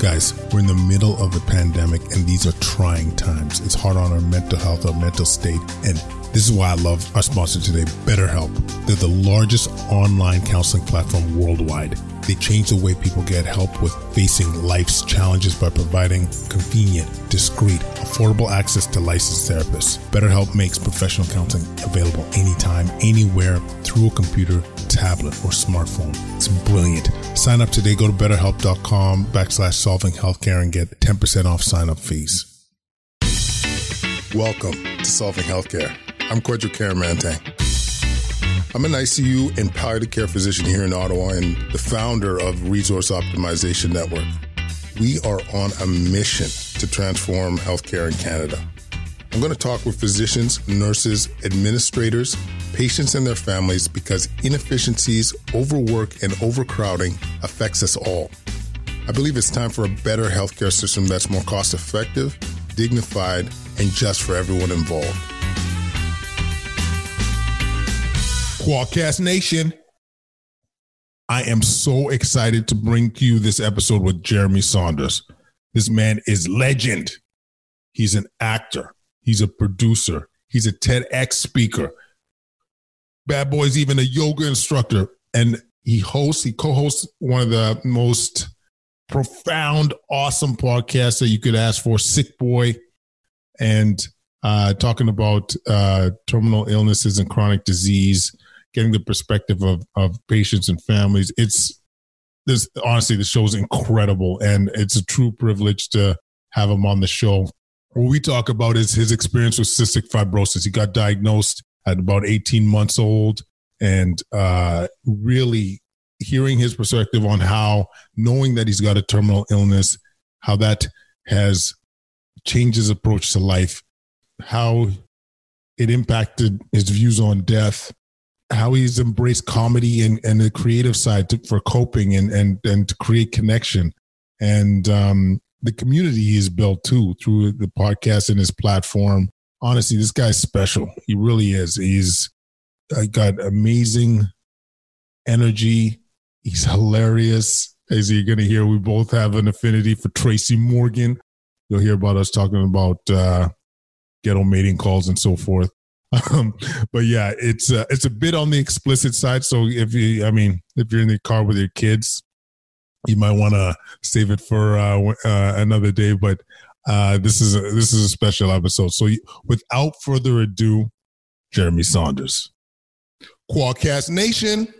Guys, we're in the middle of a pandemic and these are trying times. It's hard on our mental health, our mental state. And this is why I love our sponsor today, BetterHelp. They're the largest online counseling platform worldwide. They change the way people get help with facing life's challenges by providing convenient, discreet, affordable access to licensed therapists. BetterHelp makes professional counseling available anytime, anywhere, through a computer, tablet, or smartphone. It's brilliant. Sign up today. Go to betterhelp.com backslash solving healthcare and get 10% off sign up fees. Welcome to Solving Healthcare. I'm Kwadwo Kyeremanteng. I'm an ICU and palliative care physician here in Ottawa and the founder of Resource Optimization Network. We are on a mission to transform healthcare in Canada. I'm going to talk with physicians, nurses, administrators, patients, and their families because inefficiencies, overwork, and overcrowding affects us all. I believe it's time for a better healthcare system that's more cost effective, dignified, and just for everyone involved. Quadcast Nation. I am so excited to bring you this episode with Jeremie Saunders. This man is legend. He's an actor. He's a producer. He's a TEDx speaker. Bad Boy's even a yoga instructor. And he hosts, he co-hosts one of the most profound, awesome podcast that you could ask for, Sick Boy. And uh, talking about uh, terminal illnesses and chronic disease getting the perspective of of patients and families. It's this honestly, the show is incredible, and it's a true privilege to have him on the show. What we talk about is his experience with cystic fibrosis. He got diagnosed at about 18 months old, and uh, really hearing his perspective on how knowing that he's got a terminal illness, how that has changed his approach to life, how it impacted his views on death, how he's embraced comedy and, and the creative side to, for coping and, and, and to create connection and um, the community he's built too through the podcast and his platform. Honestly, this guy's special. He really is. He's got amazing energy. He's hilarious. As you're going to hear, we both have an affinity for Tracy Morgan. You'll hear about us talking about uh, ghetto mating calls and so forth. Um, but yeah, it's uh, it's a bit on the explicit side. So if you, I mean, if you're in the car with your kids, you might want to save it for uh, uh, another day. But uh, this is a, this is a special episode. So without further ado, Jeremie Saunders, Quadcast Nation.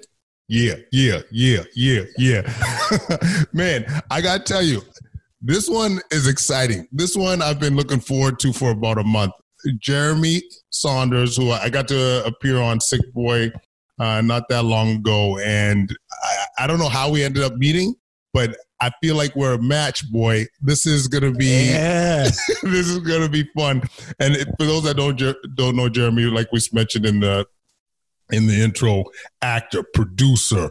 Yeah, yeah, yeah, yeah, yeah. Man, I gotta tell you, this one is exciting. This one I've been looking forward to for about a month. Jeremie Saunders, who I got to appear on Sick Boy uh, not that long ago, and I, I, don't know how we ended up meeting, but I feel like we're a match, boy. This is gonna be yeah. this is gonna be fun. And for those that don't don't know Jeremie, like we mentioned in the in the intro, actor, producer,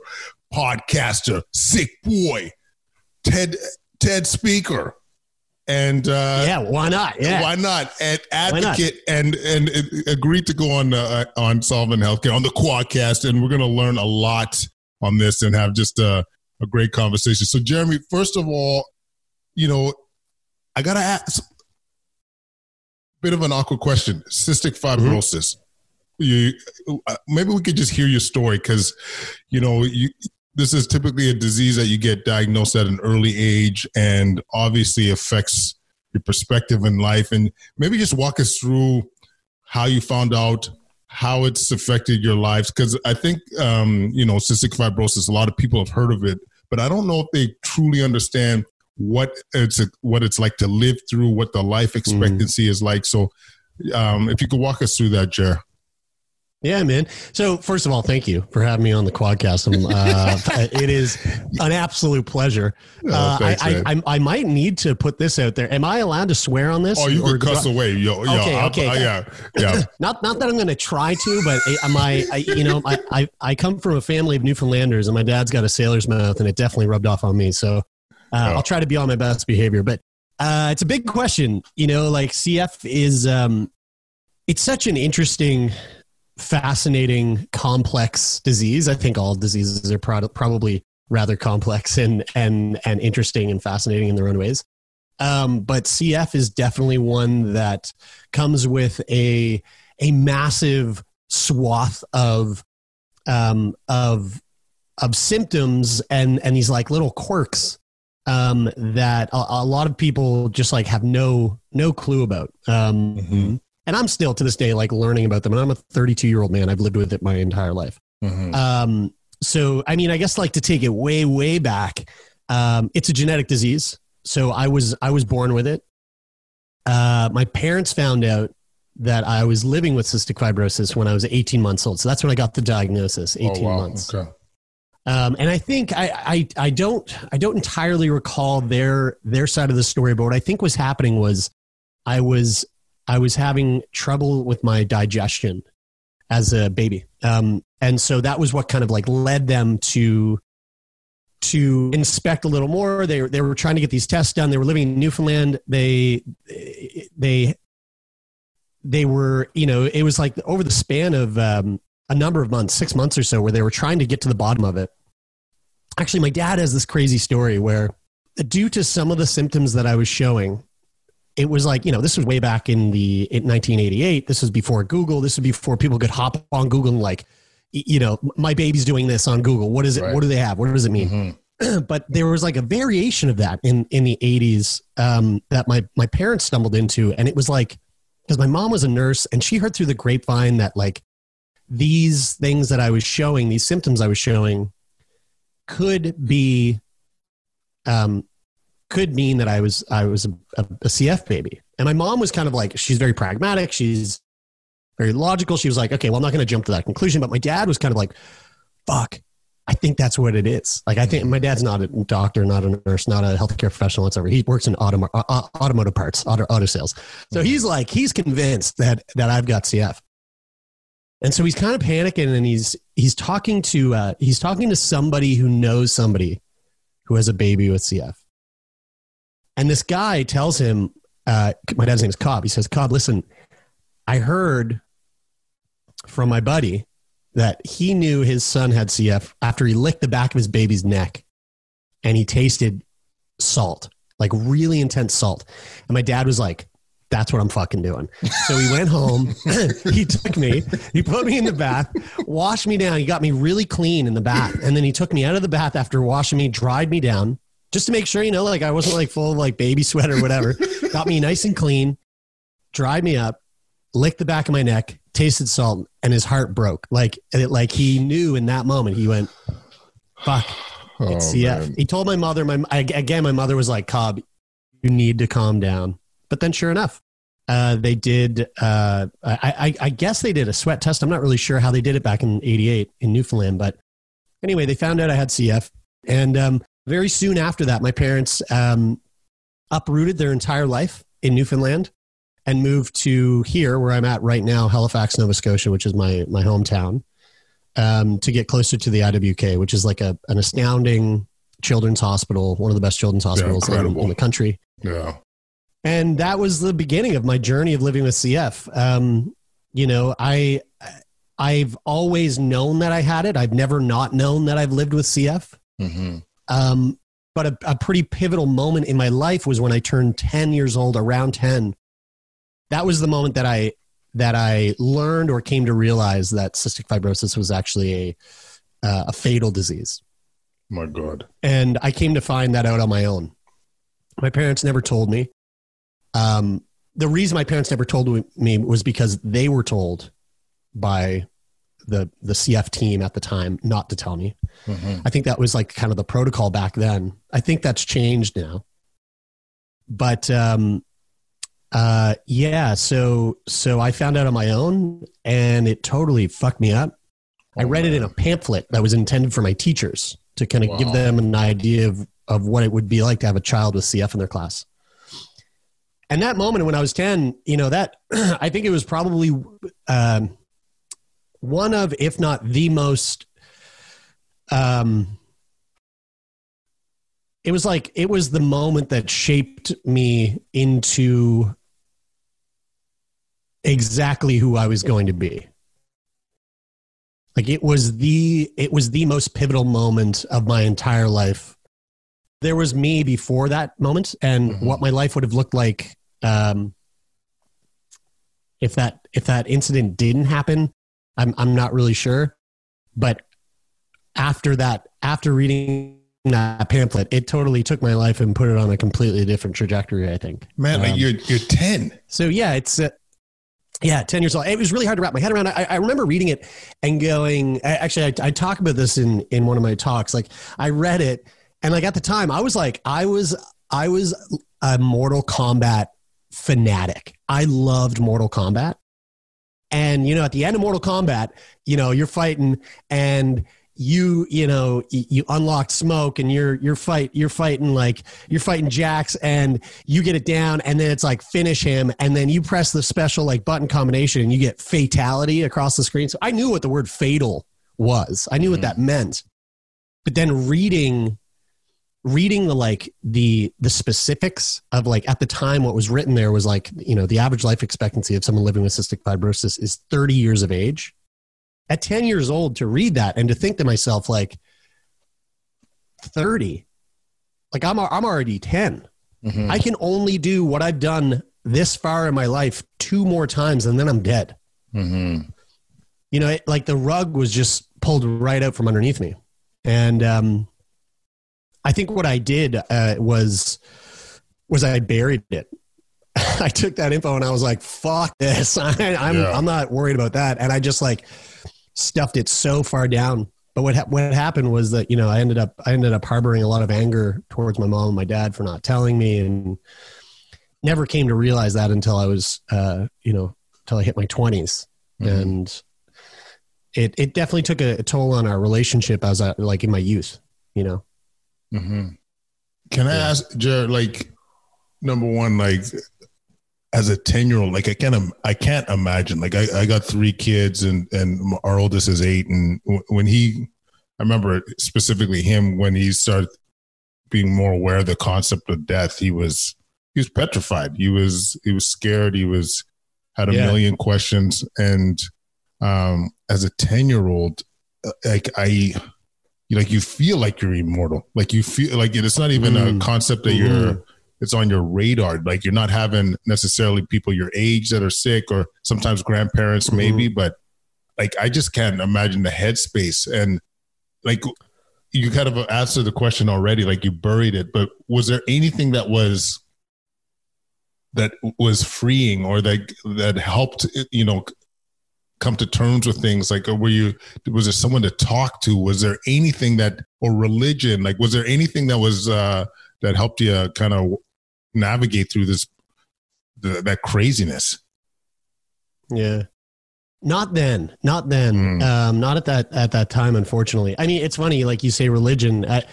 podcaster, sick boy, TED TED speaker, and uh, yeah, why not? Yeah, why not? And advocate not? and and agreed to go on uh, on solving healthcare on the quadcast, and we're going to learn a lot on this and have just a, a great conversation. So, Jeremie, first of all, you know, I got to ask a bit of an awkward question: cystic fibrosis. Mm-hmm. You, uh, maybe we could just hear your story because, you know, you this is typically a disease that you get diagnosed at an early age and obviously affects your perspective in life. And maybe just walk us through how you found out how it's affected your lives. Because I think, um, you know, cystic fibrosis, a lot of people have heard of it, but I don't know if they truly understand what it's what it's like to live through, what the life mm-hmm. expectancy mm. is like. So, um, if you could walk us through that, Jer. Yeah, man. So first of all, thank you for having me on the quadcast. Uh, it is an absolute pleasure. Oh, uh, thanks, I, I, I, I, might need to put this out there. Am I allowed to swear on this? Oh, you can cuss away. Yo, yo, okay, okay. I, yeah, yeah. not, not that I'm going to try to, but am I, I you know, I, I, I come from a family of Newfoundlanders, and my dad's got a sailor's mouth, and it definitely rubbed off on me. So uh, oh. I'll try to be on my best behavior. But uh, it's a big question. You know, like CF is, um, it's such an interesting fascinating, complex disease. I think all diseases are pro- probably rather complex and and and interesting and fascinating in their own ways. Um, but CF is definitely one that comes with a a massive swath of um, of of symptoms and and these like little quirks um, that a, a, lot of people just like have no no clue about. Um, mm-hmm. And I'm still to this day like learning about them. And I'm a 32 year old man. I've lived with it my entire life. Mm-hmm. Um, so I mean, I guess like to take it way way back, um, it's a genetic disease. So I was I was born with it. Uh, my parents found out that I was living with cystic fibrosis when I was 18 months old. So that's when I got the diagnosis. 18 oh, wow. months. Okay. Um, and I think I, I, I don't I don't entirely recall their their side of the story, but what I think was happening was I was I was having trouble with my digestion as a baby, um, and so that was what kind of like led them to to inspect a little more. They they were trying to get these tests done. They were living in Newfoundland. They they they were you know it was like over the span of um, a number of months, six months or so, where they were trying to get to the bottom of it actually, my dad has this crazy story where, due to some of the symptoms that I was showing, it was like you know this was way back in the in 1988. This was before Google. This was before people could hop on Google and like, you know, my baby's doing this on Google. What is it? Right. What do they have? What does it mean? Mm-hmm. but there was like a variation of that in in the 80s um, that my my parents stumbled into, and it was like because my mom was a nurse and she heard through the grapevine that like these things that I was showing, these symptoms I was showing, could be um, could mean that I was I was a, a, CF baby. And my mom was kind of like she's very pragmatic. She's very logical. She was like, okay, well, I'm not going to jump to that conclusion. But my dad was kind of like, fuck, I think that's what it is. Like, I think my dad's not a doctor, not a nurse, not a healthcare professional, whatsoever. He works in auto, uh, automotive parts, auto, auto sales. So he's like, he's convinced that that I've got CF. And so he's kind of panicking and he's he's talking to uh, he's talking to somebody who knows somebody who has a baby with CF. And this guy tells him, uh, my dad's name is Cobb. He says, Cobb, listen, I heard from my buddy that he knew his son had CF after he licked the back of his baby's neck and he tasted salt, like really intense salt. And my dad was like, that's what I'm fucking doing. So he went home. he took me. He put me in the bath, washed me down. He got me really clean in the bath, and then he took me out of the bath after washing me, dried me down, just to make sure you know, like I wasn't like full of like baby sweat or whatever. got me nice and clean, dried me up, licked the back of my neck, tasted salt, and his heart broke. Like it, like he knew in that moment. He went, "Fuck." It's oh, CF. He told my mother. My again, my mother was like, "Cobb, you need to calm down." But then, sure enough, uh, they did. Uh, I, I, I, guess they did a sweat test. I'm not really sure how they did it back in '88 in Newfoundland, but anyway, they found out I had CF, and um, very soon after that, my parents um, uprooted their entire life in Newfoundland and moved to here, where I'm at right now, Halifax, Nova Scotia, which is my my hometown, um, to get closer to the IWK, which is like a an astounding children's hospital, one of the best children's hospitals yeah, in, in the country. Yeah and that was the beginning of my journey of living with CF. Um, you know, I I've always known that I had it. I've never not known that I've lived with CF. Mm-hmm. Um, but a, a pretty pivotal moment in my life was when I turned 10 years old, around 10. That was the moment that I that I learned or came to realize that cystic fibrosis was actually a uh, a fatal disease. My God! And I came to find that out on my own. My parents never told me. Um, the reason my parents never told me was because they were told by the the CF team at the time not to tell me. Mm-hmm. I think that was like kind of the protocol back then. I think that's changed now. But um, uh, yeah, so so I found out on my own, and it totally fucked me up. Oh, I read it in a pamphlet that was intended for my teachers to kind of wow. give them an idea of of what it would be like to have a child with CF in their class and that moment when I was 10, you know, that I think it was probably um, one of, if not the most, um, it was like, it was the moment that shaped me into exactly who I was going to be. Like it was the it was the most pivotal moment of my entire life. There was me before that moment, and mm-hmm. what my life would have looked like um, if that if that incident didn't happen. I'm I'm not really sure, but after that, after reading that pamphlet, it totally took my life and put it on a completely different trajectory. I think. Man, um, you're you're ten. So yeah, it's. Uh, yeah, 10 years old. It was really hard to wrap my head around. I, I remember reading it and going, actually, I, I talk about this in, in one of my talks. Like, I read it, and like at the time, I was like, I was, I was a Mortal Kombat fanatic. I loved Mortal Kombat. And, you know, at the end of Mortal Kombat, you know, you're fighting and you you know you unlocked smoke and you're you're fight you're fighting like you're fighting Jax and you get it down and then it's like finish him and then you press the special like button combination and you get fatality across the screen. So i knew what the word fatal was. I knew mm-hmm. what that meant. But then reading reading the like the the specifics of like at the time what was written there was like you know the average life expectancy of someone living with cystic fibrosis is 30 years of age at 10 years old to read that and to think to myself like 30 like i'm, I'm already 10 mm-hmm. i can only do what i've done this far in my life two more times and then i'm dead mm-hmm. you know it, like the rug was just pulled right out from underneath me and um, i think what i did uh, was was i buried it i took that info and i was like fuck this I, I'm, yeah. I'm not worried about that and i just like stuffed it so far down. But what ha- what happened was that you know I ended up I ended up harboring a lot of anger towards my mom and my dad for not telling me, and never came to realize that until I was uh, you know until I hit my 20s mm-hmm. and it it definitely took a, a, toll on our relationship as I like in my youth, you know. Mm-hmm. Can I yeah. ask, Jared? Like, number one, like as a 10 year old like i can't i can't imagine like I, I got three kids and and our oldest is eight and when he i remember specifically him when he started being more aware of the concept of death he was he was petrified he was he was scared he was had a yeah. million questions and um as a 10 year old uh, like i like you feel like you're immortal like you feel like it's not even mm. a concept that mm. you're it's on your radar. Like you're not having necessarily people your age that are sick or sometimes grandparents mm-hmm. maybe, but like I just can't imagine the headspace and like you kind of answered the question already, like you buried it, but was there anything that was that was freeing or that that helped you know come to terms with things like were you was there someone to talk to was there anything that or religion like was there anything that was uh that helped you kind of navigate through this the, that craziness. Yeah. Not then, not then, mm. um, not at that at that time. Unfortunately, I mean, it's funny, like you say, religion. I,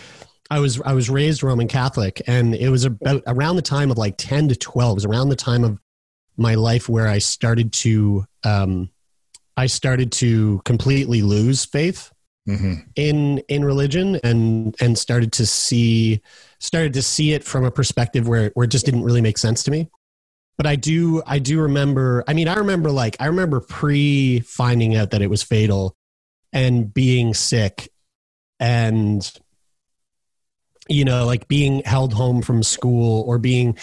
I was I was raised Roman Catholic, and it was about around the time of like ten to twelve. It was around the time of my life where I started to um, I started to completely lose faith mm-hmm. in in religion, and and started to see started to see it from a perspective where where it just didn't really make sense to me. But I do I do remember I mean I remember like I remember pre finding out that it was fatal and being sick and you know like being held home from school or being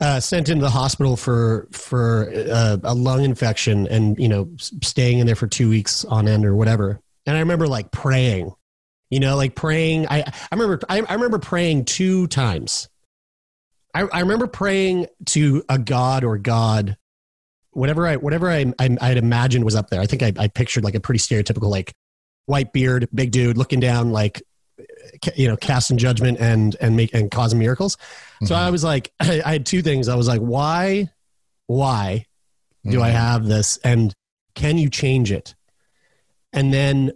uh, sent into the hospital for for uh, a lung infection and you know staying in there for two weeks on end or whatever and i remember like praying you know, like praying. I, I remember I, I remember praying two times. I, I remember praying to a god or God, whatever I whatever I, I would imagined was up there. I think I, I pictured like a pretty stereotypical like white beard, big dude looking down, like you know, casting judgment and and make and causing miracles. Mm-hmm. So I was like, I, I had two things. I was like, why, why do mm-hmm. I have this, and can you change it? And then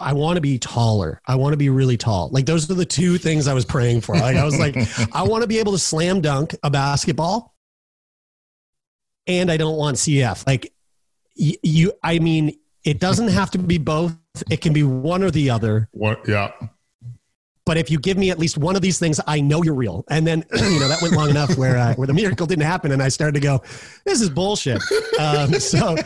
I want to be taller. I want to be really tall. Like those are the two things I was praying for. Like I was like, I want to be able to slam dunk a basketball, and I don't want CF. Like you, I mean, it doesn't have to be both. It can be one or the other. What? Yeah. But if you give me at least one of these things, I know you're real. And then you know that went long enough where uh, where the miracle didn't happen, and I started to go, "This is bullshit." Um, so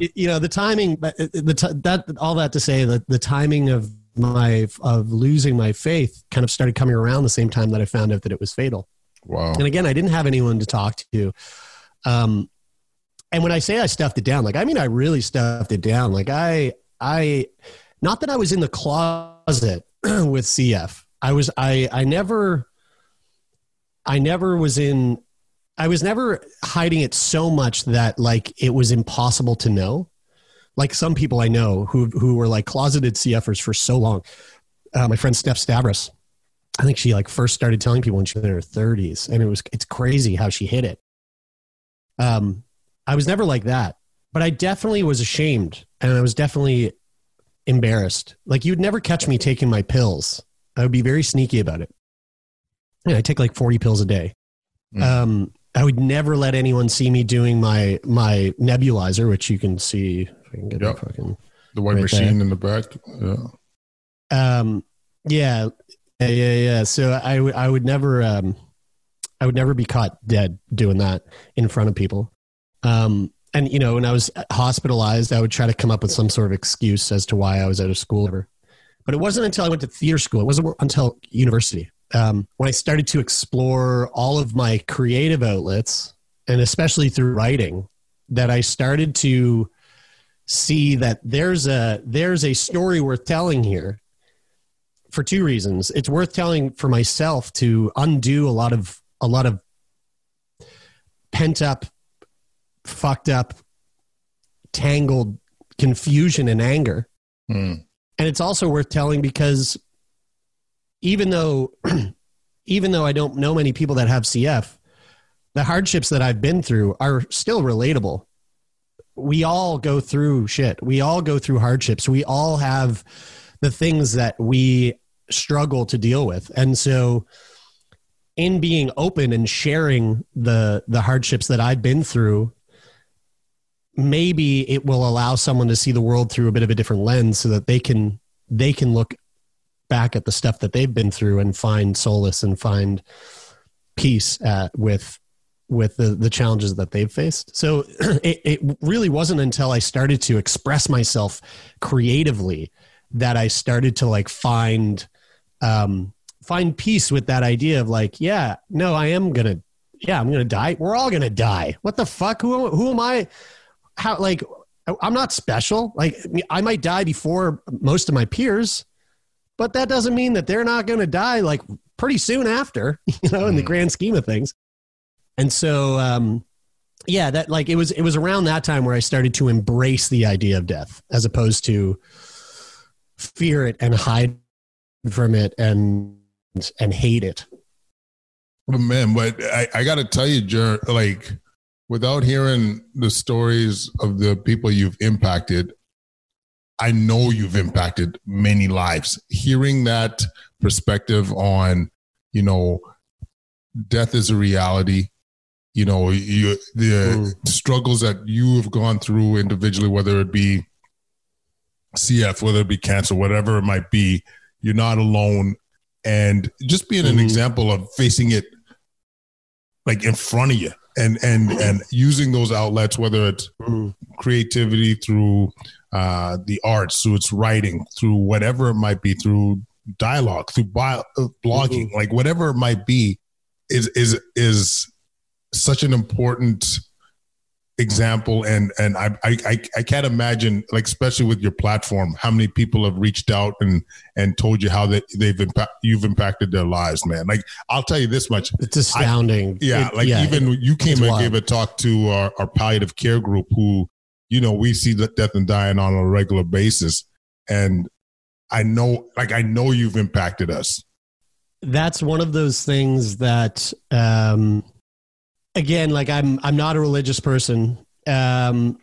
you know, the timing, but the that all that to say that the timing of my of losing my faith kind of started coming around the same time that I found out that it was fatal. Wow. And again, I didn't have anyone to talk to. Um, and when I say I stuffed it down, like I mean I really stuffed it down. Like I I not that I was in the closet with CF. I was I I never I never was in I was never hiding it so much that like it was impossible to know. Like some people I know who who were like closeted CFers for so long. Uh, my friend Steph Stavros, I think she like first started telling people when she was in her 30s, and it was it's crazy how she hit it. Um, I was never like that, but I definitely was ashamed, and I was definitely embarrassed. Like you'd never catch me taking my pills. I would be very sneaky about it. Yeah, I take like 40 pills a day. Mm. Um, I would never let anyone see me doing my my nebulizer, which you can see. If I can get yep. fucking the white right machine there. in the back. Yeah. Um. Yeah. Yeah. Yeah. Yeah. So I would I would never um, I would never be caught dead doing that in front of people. Um. And you know, when I was hospitalized, I would try to come up with some sort of excuse as to why I was out of school. But it wasn't until I went to theater school. It wasn't until university um, when I started to explore all of my creative outlets, and especially through writing, that I started to see that there's a there's a story worth telling here for two reasons. It's worth telling for myself to undo a lot of a lot of pent up, fucked up, tangled confusion and anger. Mm. And it's also worth telling because even though even though I don't know many people that have CF, the hardships that I've been through are still relatable. We all go through shit. We all go through hardships. We all have the things that we struggle to deal with. And so in being open and sharing the the hardships that I've been through, maybe it will allow someone to see the world through a bit of a different lens so that they can they can look back at the stuff that they've been through and find solace and find peace at, with with the the challenges that they've faced. So it, it really wasn't until I started to express myself creatively that I started to like find um, find peace with that idea of like, yeah, no, I am gonna, yeah, I'm gonna die. We're all gonna die. What the fuck? Who who am I? How like I'm not special. Like I might die before most of my peers but that doesn't mean that they're not going to die like pretty soon after, you know, in the mm. grand scheme of things. And so, um, yeah, that like it was it was around that time where I started to embrace the idea of death as opposed to fear it and hide from it and and hate it. Oh, man, but I, I got to tell you, Jer, like without hearing the stories of the people you've impacted, I know you've impacted many lives. Hearing that perspective on, you know, death is a reality. You know, you the mm. struggles that you have gone through individually, whether it be CF, whether it be cancer, whatever it might be, you're not alone. And just being mm-hmm. an example of facing it like in front of you and and and using those outlets, whether it's mm-hmm. creativity through uh, the arts, through its writing, through whatever it might be, through dialogue, through bio, uh, blogging, mm-hmm. like whatever it might be, is is is such an important example and and I, I i can't imagine like especially with your platform how many people have reached out and and told you how they, they've impact you've impacted their lives man like i'll tell you this much it's astounding I, yeah it, like yeah, even it, you came and wild. gave a talk to our, our palliative care group who you know, we see death and dying on a regular basis. And I know, like, I know you've impacted us. That's one of those things that, um, again, like I'm, I'm not a religious person. Um,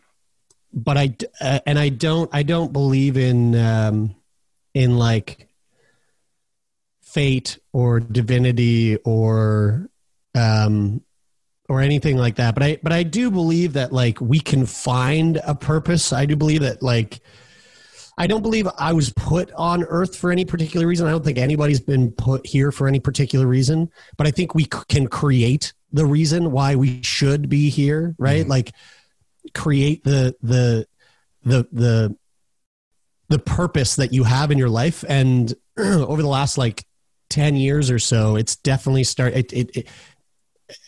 but I, uh, and I don't, I don't believe in, um, in like fate or divinity or, um, or anything like that. But I but I do believe that like we can find a purpose. I do believe that like I don't believe I was put on earth for any particular reason. I don't think anybody's been put here for any particular reason, but I think we c- can create the reason why we should be here, right? Mm-hmm. Like create the the the the the purpose that you have in your life and over the last like 10 years or so it's definitely start it, it, it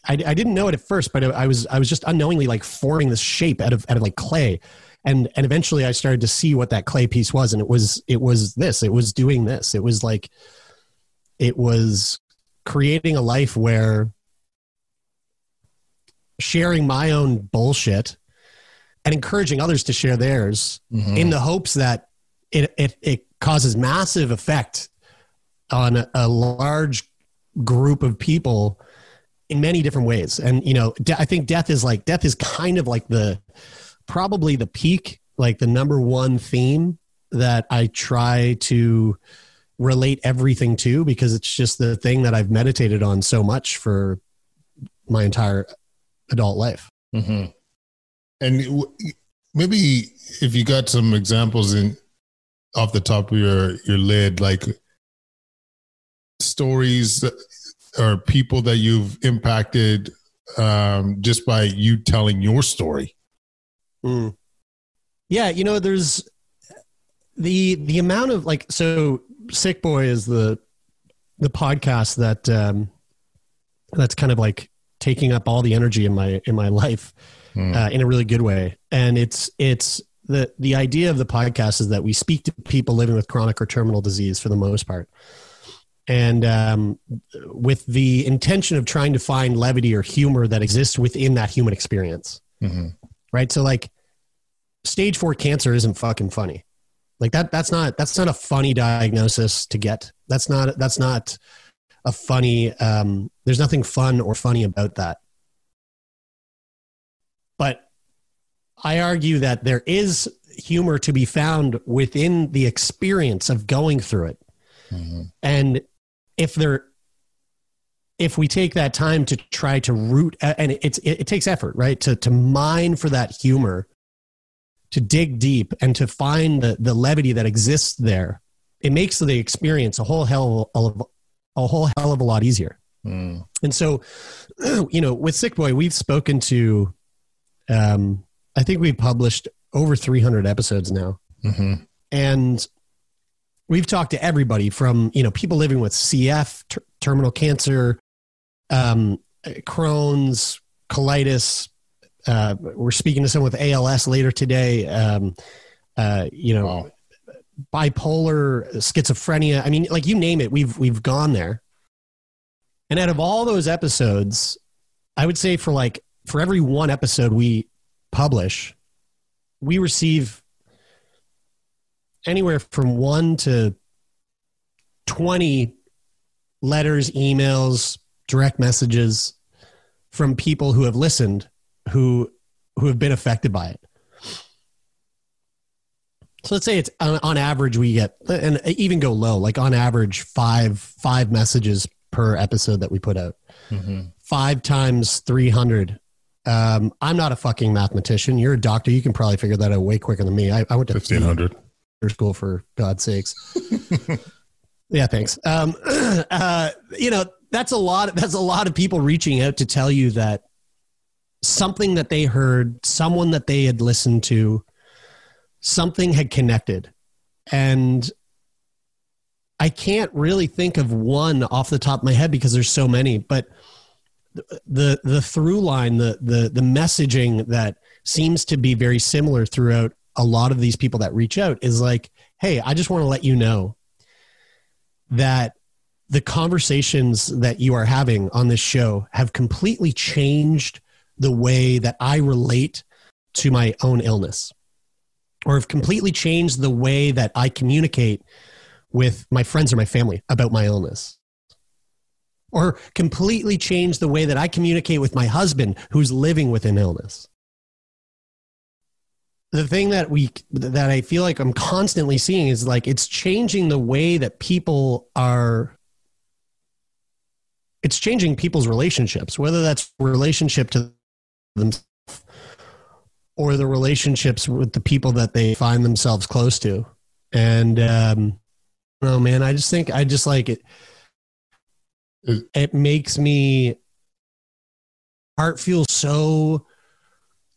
I, I didn't know it at first but i was i was just unknowingly like forming this shape out of out of like clay. And and eventually i started to see what that clay piece was and it was it was this. It was doing this. It was like it was creating a life where sharing my own bullshit and encouraging others to share theirs mm-hmm. in the hopes that it, it, it causes massive effect on a, a, large group of people in many different ways. And, you know, de- I think death is like, death is kind of like the, probably the peak, like the number one theme that I try to relate everything to because it's just the thing that I've meditated on so much for my entire adult life. Mm-hmm. And maybe if you got some examples in off the top of your your lid, like stories or people that you've impacted um, just by you telling your story. Mm. Yeah, you know, there's the the amount of like so Sick Boy is the the podcast that um, that's kind of like taking up all the energy in my in my life mm. uh, in a really good way. And it's it's the the idea of the podcast is that we speak to people living with chronic or terminal disease for the most part, and um, with the intention of trying to find levity or humor that exists within that human experience. Mm-hmm. Right. So like, stage four cancer isn't fucking funny. Like that. That's not that's not a funny diagnosis to get. That's not that's not a funny. Um, there's nothing fun or funny about that. But I argue that there is humor to be found within the experience of going through it. Mm-hmm. And if they're if we take that time to try to root and it's it, it, takes effort right to to mine for that humor to dig deep and to find the the levity that exists there it makes the experience a whole hell of a whole hell of a lot easier mm. and so you know with sick boy we've spoken to um I think we've published over 300 episodes now. Mm-hmm. And we've talked to everybody from, you know, people living with CF, ter- terminal cancer, um, Crohn's, colitis. Uh, we're speaking to someone with ALS later today. Um, uh, you know, wow. bipolar, schizophrenia. I mean, like you name it, we've we've gone there. And out of all those episodes, I would say for like for every one episode we publish, we receive anywhere from one to 20 letters, emails, direct messages from people who have listened who who have been affected by it. So let's say it's on, on average we get and even go low, like on average five five messages per episode that we put out. Mm-hmm. Five times three hundred um, I'm not a fucking mathematician. You're a doctor. You can probably figure that out way quicker than me. I, I went to 1500 school for God's sakes. yeah, thanks. Um, uh, you know, that's a lot. That's a lot of people reaching out to tell you that something that they heard, someone that they had listened to, something had connected, and I can't really think of one off the top of my head because there's so many, but the the through line, the the the messaging that seems to be very similar throughout a lot of these people that reach out is like, hey, I just want to let you know that the conversations that you are having on this show have completely changed the way that I relate to my own illness or have completely changed the way that I communicate with my friends or my family about my illness or completely changed the way that I communicate with my husband who's living with an illness. The thing that we that I feel like I'm constantly seeing is like it's changing the way that people are it's changing people's relationships, whether that's relationship to themselves or the relationships with the people that they find themselves close to. And um oh man, I just think I just like it it makes me heart feel so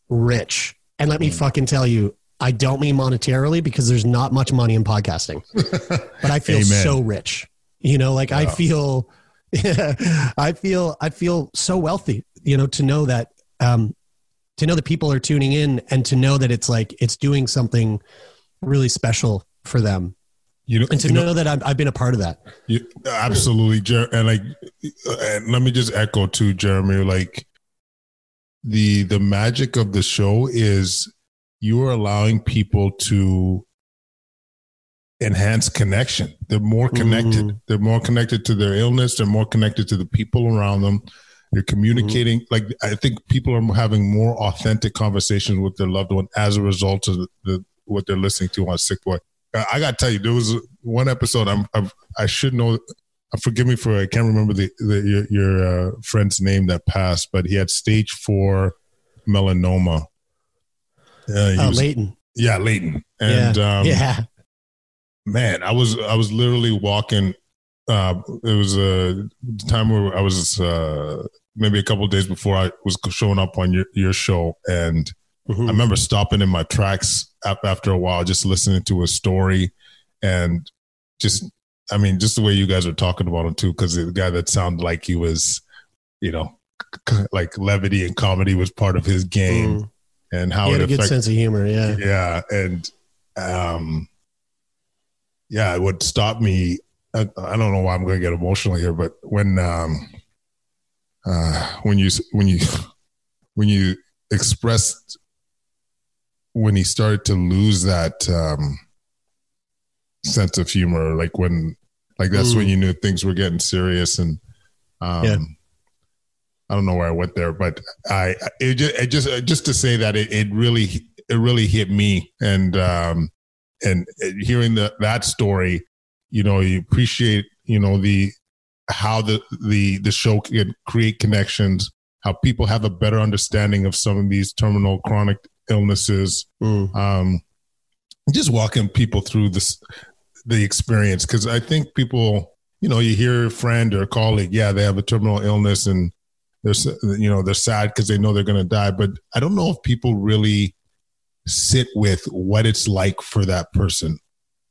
rich. And let me fucking tell you, I don't mean monetarily because there's not much money in podcasting, but I feel Amen. so rich. You know, like wow. I feel, I feel, I feel so wealthy. You know, to know that, um, to know that people are tuning in, and to know that it's like it's doing something really special for them. You know, and to know, know, that I've, I've, been a part of that. You, absolutely, Jer- and like, and let me just echo to Jeremie, like the the magic of the show is you are allowing people to enhance connection. They're more connected. Mm. They're more connected to their illness. They're more connected to the people around them. They're communicating. Mm. Like I think people are having more authentic conversations with their loved one as a result of the, the what they're listening to on Sick Boy. I got to tell you, there was one episode. I'm, I'm i should know. Forgive me for I can't remember the, the your, your uh, friend's name that passed, but he had stage four melanoma uh, oh, was, Leighton. Yeah, Leighton. And yeah. Um, yeah. man, I was I was literally walking. Uh, it was a time where I was uh, maybe a couple days before I was showing up on your, your show, and mm-hmm. I remember stopping in my tracks after a while, just listening to a story, and just I mean, just the way you guys are talking about him too, because the guy that sounded like he was, you know, like levity and comedy was part of his game. Mm and how he had it a good sense of humor. Yeah, yeah, and um, yeah, it would stop me. I, I don't know why I'm going to get emotional here, but when um, uh, when you when you when you expressed when he started to lose that um, sense of humor, like when like that's mm. when you knew things were getting serious and um, yeah. I don't know where I went there, but I it just it just just to say that it, it really it really hit me and um and hearing the that story, you know, you appreciate you know the how the the the show can create connections, how people have a better understanding of some of these terminal chronic illnesses. Mm. Um, just walking people through this the experience because I think people, you know, you hear a friend or a colleague, yeah, they have a terminal illness and they're you know they're sad because they know they're going to die but i don't know if people really sit with what it's like for that person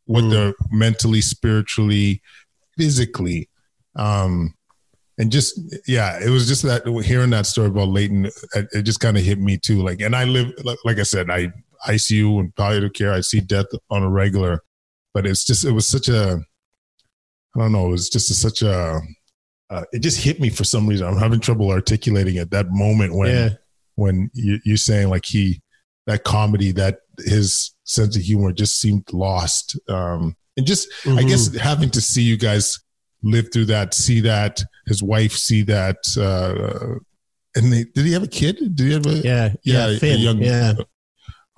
what mm. they're mentally spiritually physically um and just yeah it was just that hearing that story about leighton it, it just kind of hit me too like and i live like i said i icu and palliative care i see death on a regular but it's just it was such a i don't know it was just a, such a uh, it just hit me for some reason. I'm having trouble articulating it. That moment when yeah. when you, you're saying like he that comedy that his sense of humor just seemed lost. Um, and just mm-hmm. I guess mm-hmm. having to see you guys live through that, see that his wife see that. Uh, and they, did he have a kid? Did he have a yeah yeah, yeah young yeah.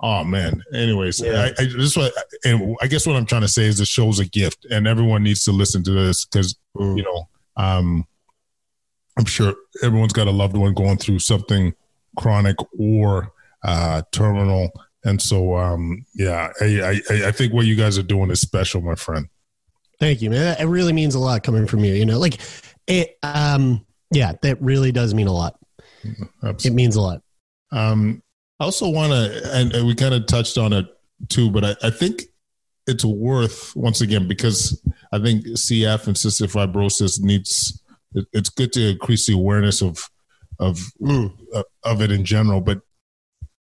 Oh man. Anyways, yeah. I, I just what, and I guess what I'm trying to say is the show's a gift, and everyone needs to listen to this because mm. you know um, I'm sure everyone's got a loved one going through something chronic or uh, terminal. And so, um, yeah, I, I, I think what you guys are doing is special, my friend. Thank you, man. It really means a lot coming from you. You know, like it. Um, yeah, that really does mean a lot. Absolutely. It means a lot. Um, I also want to, and we kind of touched on it too, but I, I think it's worth once again because I think CF and cystic fibrosis needs. It's good to increase the awareness of of mm. of it in general, but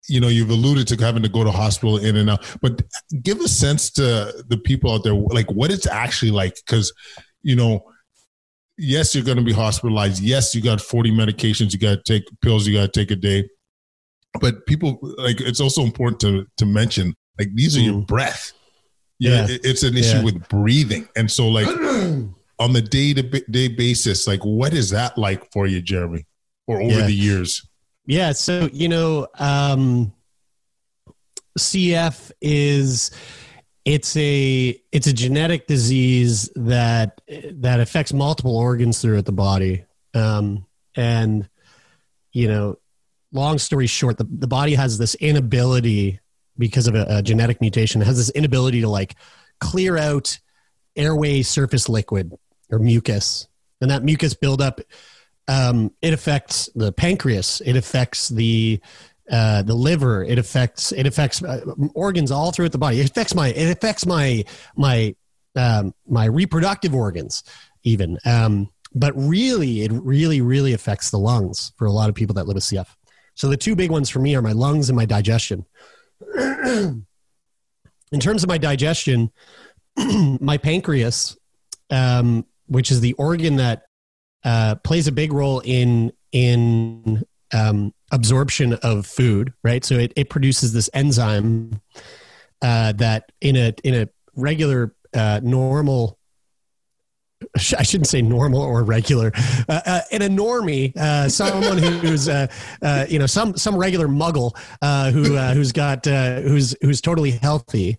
you know you've alluded to having to go to hospital in and out but give a sense to the people out there like what it's actually like because you know yes you're going to be hospitalized yes you got 40 medications you got to take pills you got to take a day but people like it's also important to to mention like these are mm. your breath yeah, yeah. it's an issue yeah. with breathing. And so, like, on the day to day basis, like, what is that like for you, Jeremie, or over yeah. the years? Yeah. So, you know, um, CF is it's a it's a genetic disease that that affects multiple organs throughout the body um, and you know long story short the, the body has this inability because of a, a genetic mutation has this inability to like clear out airway surface liquid or mucus and that mucus buildup um, it affects the pancreas it affects the uh, the liver. It affects it affects uh, organs all throughout the body. It affects my it affects my my um, my reproductive organs even. Um, but really, it really really affects the lungs for a lot of people that live with CF. So the two big ones for me are my lungs and my digestion. In terms of my digestion, my pancreas, um, which is the organ that uh, plays a big role in in um, absorption of food, right? So it, it produces this enzyme uh, that in a in a regular uh, normal I shouldn't say normal or regular. Uh, uh, in a normie, uh, someone who's uh, uh, you know some some regular muggle uh, who who's got who's who's totally healthy.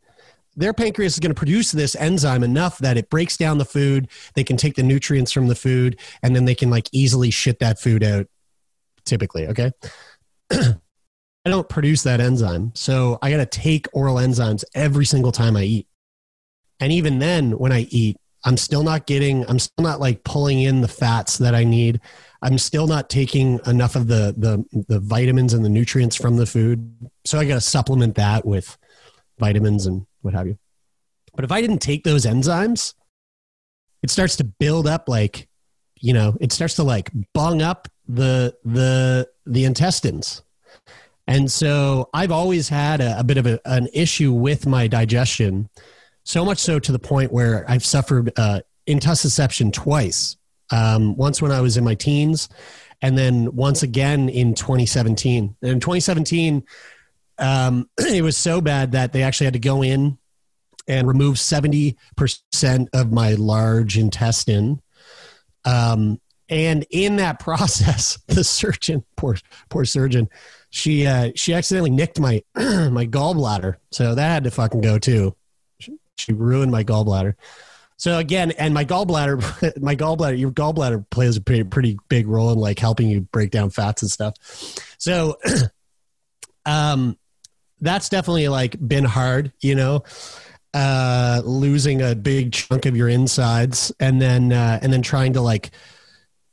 Their pancreas is going to produce this enzyme enough that it breaks down the food. They can take the nutrients from the food, and then they can like easily shit that food out. Typically, okay. I don't produce that enzyme, so I got to take oral enzymes every single time I eat. And even then, when I eat, I'm still not getting, I'm still not like pulling in the fats that I need. I'm still not taking enough of the, the, the vitamins and the nutrients from the food. So I got to supplement that with vitamins and what have you. But if I didn't take those enzymes, it starts to build up like, you know, it starts to like bung up the, the, the intestines. And so I've always had a, a bit of a, an issue with my digestion so much so to the point where I've suffered uh, intussusception twice. Um, once when I was in my teens, and then once again in 2017. And in 2017, um, it was so bad that they actually had to go in and remove 70% of my large intestine. Um, and in that process, the surgeon, poor, poor surgeon, she, uh, she accidentally nicked my, my gallbladder. So that had to fucking go too. She ruined my gallbladder. So again, and my gallbladder, my gallbladder, your gallbladder plays a pretty, pretty big role in like helping you break down fats and stuff. So, um, that's definitely like been hard, you know, uh, losing a big chunk of your insides and then, uh, and then trying to like,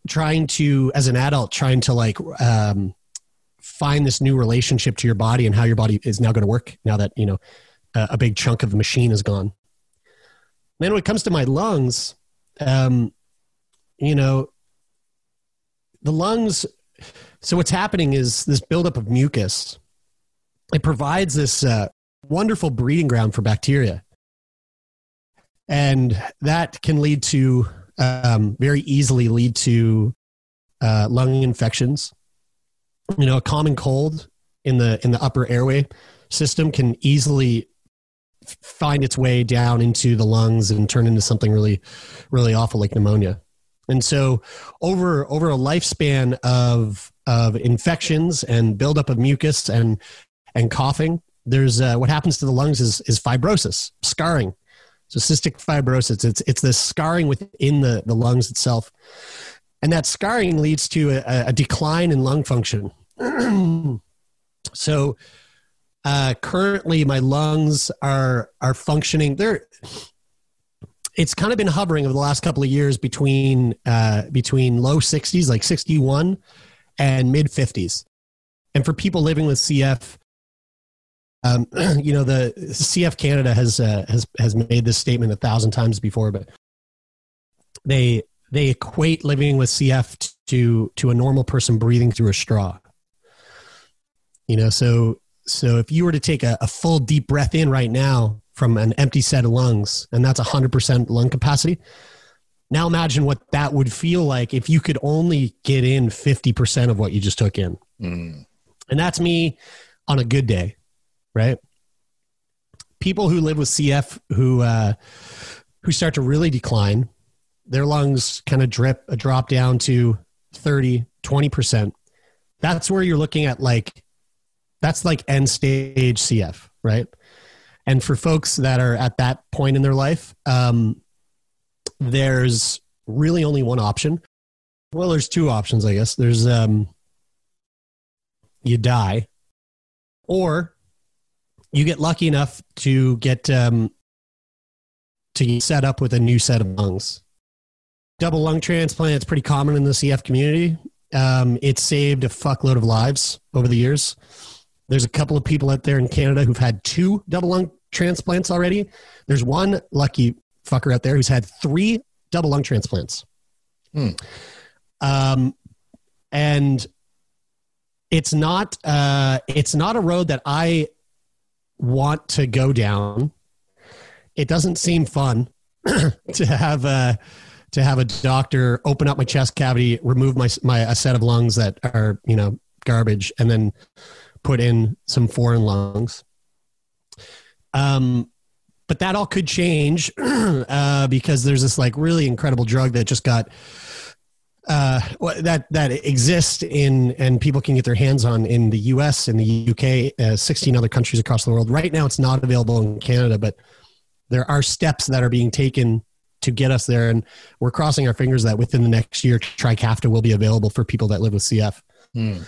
trying to, as an adult, trying to like, um, find this new relationship to your body and how your body is now going to work now that, you know, a big chunk of the machine is gone. Then when it comes to my lungs, um, you know, the lungs. So what's happening is this buildup of mucus. It provides this uh, wonderful breeding ground for bacteria, and that can lead to um, very easily lead to uh, lung infections. You know, a common cold in the in the upper airway system can easily find its way down into the lungs and turn into something really, really awful like pneumonia. And so over over a lifespan of of infections and buildup of mucus and and coughing, there's uh, what happens to the lungs is is fibrosis, scarring. So cystic fibrosis, it's it's this scarring within the the lungs itself, and that scarring leads to a, a decline in lung function. so uh, currently, my lungs are are functioning. They're it's kind of been hovering over the last couple of years between uh, between low 60s, like 61, and mid 50s. And for people living with CF, um, you know, the CF Canada has uh, has has made this statement a thousand times before, but they they equate living with CF to to a normal person breathing through a straw. You know, so so if you were to take a, a full deep breath in right now from an empty set of lungs, and that's 100% lung capacity, now imagine what that would feel like if you could only get in 50% of what you just took in. Mm. And that's me on a good day, right? People who live with CF who uh, who start to really decline, their lungs kind of drip, a drop down to 30, 20%. That's where you're looking at like that's like end stage CF, right? And for folks that are at that point in their life, um, there's really only one option. Well, there's two options, I guess. There's um, you die, or you get lucky enough to get um, to get set up with a new set of lungs. Double lung transplant is pretty common in the CF community. Um, it saved a fuckload of lives over the years There's a couple of people out there in Canada who've had two double lung transplants already. There's one lucky fucker out there who's had three double lung transplants. Hmm. Um, and it's not uh, it's not a road that I want to go down. It doesn't seem fun to have a to have a doctor open up my chest cavity, remove my my a set of lungs that are you know garbage, and then put in some foreign lungs. Um, but that all could change uh, because there's this like really incredible drug that just got uh, that that exists in and people can get their hands on in the U.S. in the UK, uh, 16 other countries across the world. Right now, it's not available in Canada, but there are steps that are being taken to get us there, and we're crossing our fingers that within the next year, Trikafta will be available for people that live with CF. Hmm.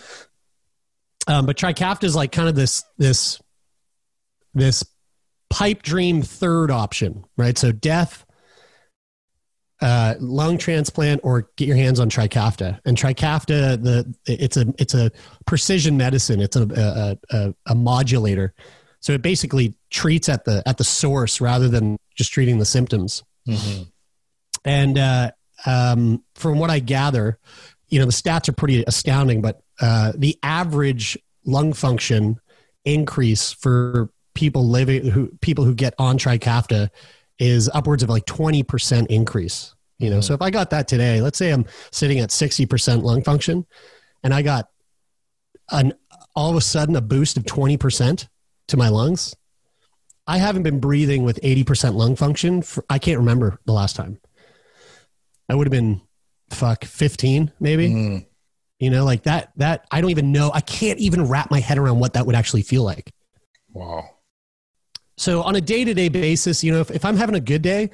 Um, but Trikafta is like kind of this this this pipe dream third option, right? So death, uh, lung transplant, or get your hands on Trikafta. And Trikafta, the it's a it's a precision medicine. It's a a, a, a modulator. So it basically treats at the at the source rather than just treating the symptoms. Mm-hmm. And uh, um, from what I gather, you know the stats are pretty astounding. But uh, the average lung function increase for people living who people who get on Trikafta is upwards of like 20% increase. You know, mm-hmm. so if I got that today, let's say I'm sitting at 60% lung function and I got an all of a sudden a boost of 20% to my lungs. I haven't been breathing with 80% lung function for, I can't remember the last time. I would have been fuck 15 maybe. Mm. You know, like that that I don't even know. I can't even wrap my head around what that would actually feel like. Wow. So on a day-to-day basis, you know, if, if I'm having a good day,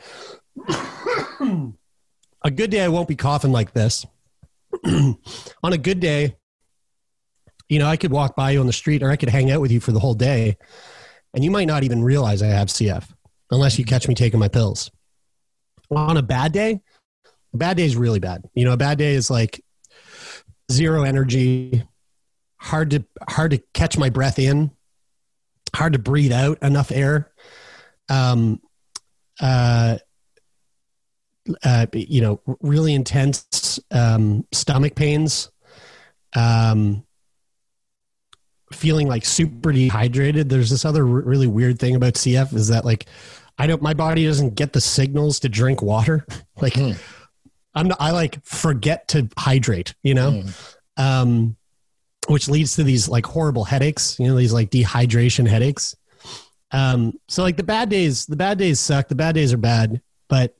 a good day I won't be coughing like this. on a good day, you know, I could walk by you on the street or I could hang out with you for the whole day and you might not even realize I have CF unless you catch me taking my pills. On a bad day, a bad day is really bad. You know, a bad day is like zero energy, hard to hard to catch my breath in, hard to breathe out enough air. Um, uh, uh, you know, really intense um, stomach pains, um, feeling like super dehydrated. There's this other really weird thing about CF is that like I don't, my body doesn't get the signals to drink water. like mm. I'm not, I like forget to hydrate, you know, mm. um, which leads to these like horrible headaches, you know, these like dehydration headaches. Um, so like the bad days, the bad days suck. The bad days are bad, but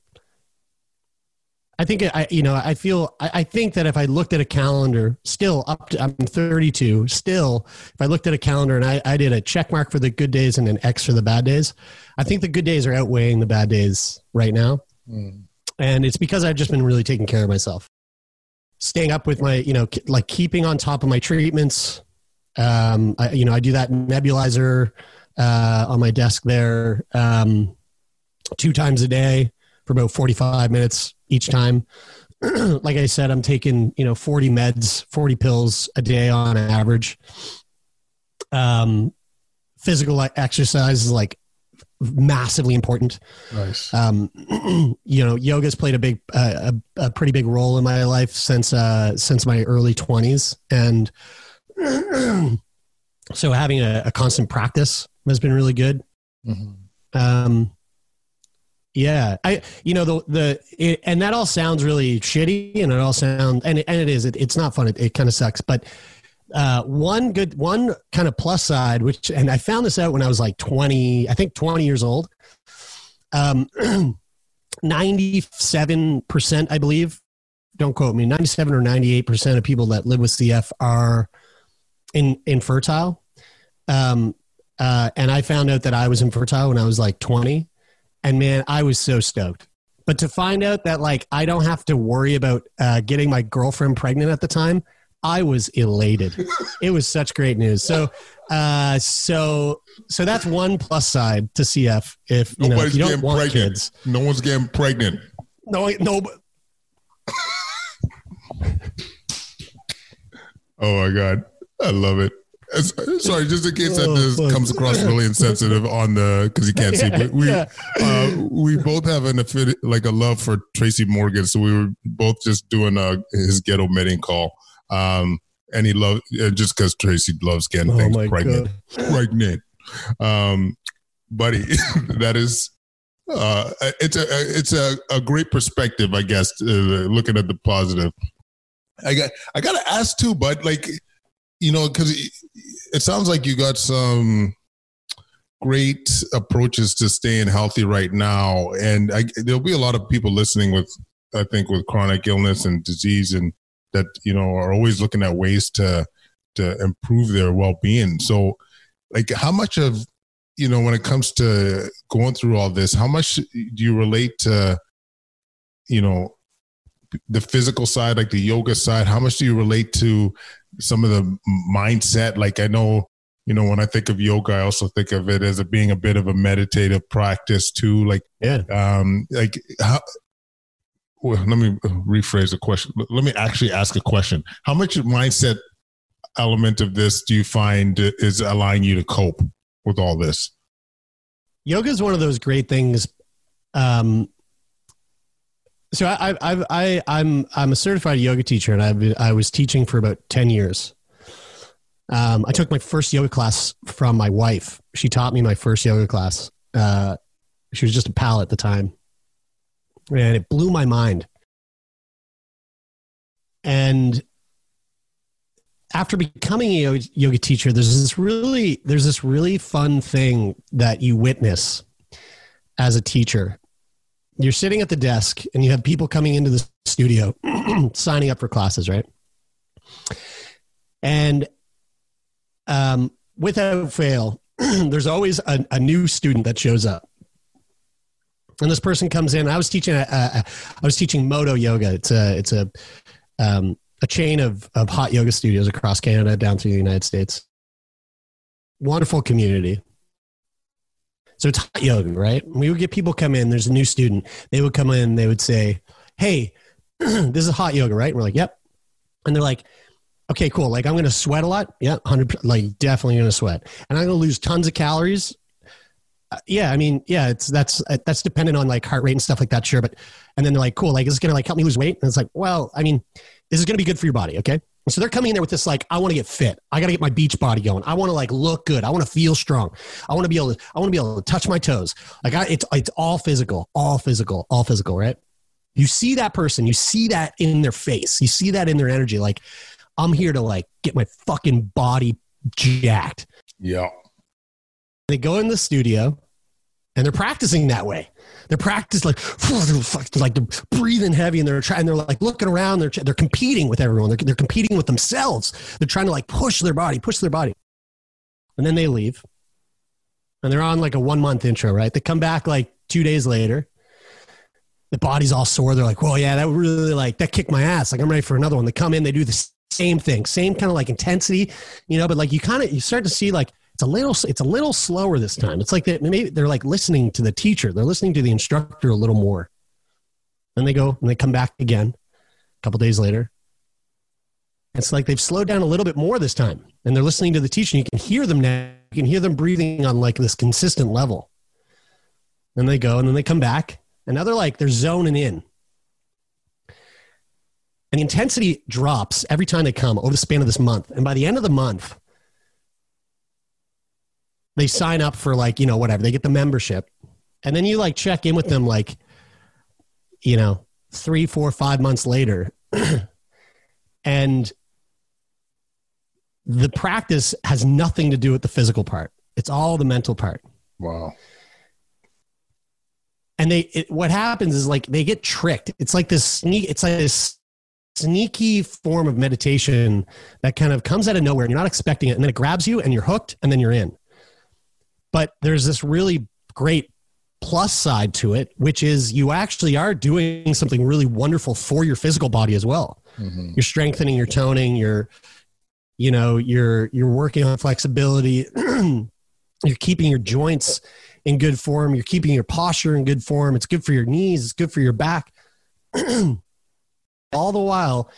I think I, you know, I feel, I, I, think that if I looked at a calendar, still up to, I'm 32, still, if I looked at a calendar and I, I did a check mark for the good days and an X for the bad days, I think the good days are outweighing the bad days right now. Mm and it's because I've just been really taking care of myself, staying up with my, you know, like keeping on top of my treatments. Um, I, you know, I do that nebulizer uh, on my desk there um, two times a day for about 45 minutes each time. like I said, I'm taking, you know, 40 meds, 40 pills a day on average. Um, physical exercise is like massively important. Nice. Um, you know, yoga's played a big, uh, a, a, pretty big role in my life since uh, since my early twenties, and so having a, a, constant practice has been really good. Mm-hmm. Um, yeah, I you know the the it, and that all sounds really shitty, and it all sounds and it, and it is. It, it's not fun. It, it kind of sucks, but uh, one good one kind of plus side which and i found this out when i was like 20 i think 20 years old. Um 97% i believe don't quote me 97 or 98% of people that live with cf are in infertile. Um uh, and i found out that i was infertile when i was like 20 and man i was so stoked. But to find out that like i don't have to worry about uh, getting my girlfriend pregnant at the time I was elated. it was such great news. So, uh, so, so that's one plus side to CF. If you, know, if you don't want pregnant. kids, no one's getting pregnant. No, no. oh my god, I love it. sorry, just in case that this oh, comes across really insensitive on the because you can't see, but we yeah. uh, we both have an affinity, like a love for Tracy Morgan, so we were both just doing uh, his ghetto meeting call. Um, and he loved uh, just because Tracy loves getting oh things pregnant, God. pregnant. Um, buddy, that is uh, it's a it's a, a great perspective, I guess. Uh, looking at the positive, I got I got to ask too, but like you know, because it, it sounds like you got some great approaches to staying healthy right now, and I, there'll be a lot of people listening with I think with chronic illness and disease, and that you know are always looking at ways to to improve their well being. So, like, how much of you know, when it comes to going through all this, how much do you relate to, you know, the physical side, like the yoga side? How much do you relate to some of the mindset? Like I know, you know, when I think of yoga, I also think of it as a, being a bit of a meditative practice too. Like, yeah, um, like how. Well, let me rephrase the question. Let me actually ask a question. How much mindset element of this do you find is allowing you to cope? with all this? Yoga is one of those great things. Um, so I, I, I, I'm, I'm a certified yoga teacher, and I've, I was teaching for about ten years. Um, I took my first yoga class from my wife. She taught me my first yoga class. Uh, she was just a pal at the time, and it blew my mind. And after becoming a yoga teacher, there's this really there's this really fun thing that you witness as a teacher. You're sitting at the desk and you have people coming into the studio signing up for classes, right? And um, without fail, there's always a, a, new student that shows up. And this person comes in. I was teaching. A, a, I was teaching Modo Yoga. It's a. It's a. Um, a chain of, of hot yoga studios across Canada down through the United States. Wonderful community. So it's hot yoga, right? We would get people come in. There's a new student. They would come in. They would say, "Hey, this is hot yoga, right?" And we're like, "Yep." And they're like, "Okay, cool. Like I'm going to sweat a lot. Yeah, hundred. Like definitely going to sweat, and I'm going to lose tons of calories. Uh, yeah, I mean, yeah, it's that's uh, that's dependent on like heart rate and stuff like that, sure. But and then they're like, cool, like is it gonna like help me lose weight? And it's like, well, I mean, this is gonna be good for your body, okay? So they're coming in there with this like, I want to get fit. I got to get my beach body going. I want to like look good. I want to feel strong. I want to be able to. I want to be able to touch my toes. Like I, it's it's all physical, all physical, all physical, right? You see that person. You see that in their face. You see that in their energy. Like I'm here to like get my fucking body jacked. Yeah. They go in the studio and they're practicing that way. They're practicing like like they're breathing heavy, and they're trying. They're like looking around. They're they're competing with everyone. They're they're competing with themselves. They're trying to like push their body, push their body, and then they leave, and they're on like a one month intro. Right? They come back like two days later. The body's all sore. They're like, "Well, yeah, that really like that kicked my ass. Like I'm ready for another one." They come in. They do the same thing, same kind of like intensity, you know. But like you kind of you start to see like it's a little it's a little slower this time. It's like they, maybe they're like listening to the teacher. They're listening to the instructor a little more. Then they go and they come back again a couple days later. It's like they've slowed down a little bit more this time, and they're listening to the teacher. You can hear them now. You can hear them breathing on like this consistent level. Then they go and then they come back, and now they're like they're zoning in. And the intensity drops every time they come over the span of this month. And by the end of the month, they sign up for like you know whatever. They get the membership. And then you like check in with them like you know three four five months later. And the practice has nothing to do with the physical part. It's all the mental part. Wow. And they it, what happens is like they get tricked. It's like this sneak it's like this sneaky form of meditation that kind of comes out of nowhere. And you're not expecting it. And then it grabs you and you're hooked and then you're in but there's this really great plus side to it, which is you actually are doing something really wonderful for your physical body as well. Mm-hmm. You're strengthening your toning, you're you know, you're you're working on flexibility, you're keeping your joints in good form, you're keeping your posture in good form. It's good for your knees, it's good for your back. All the while,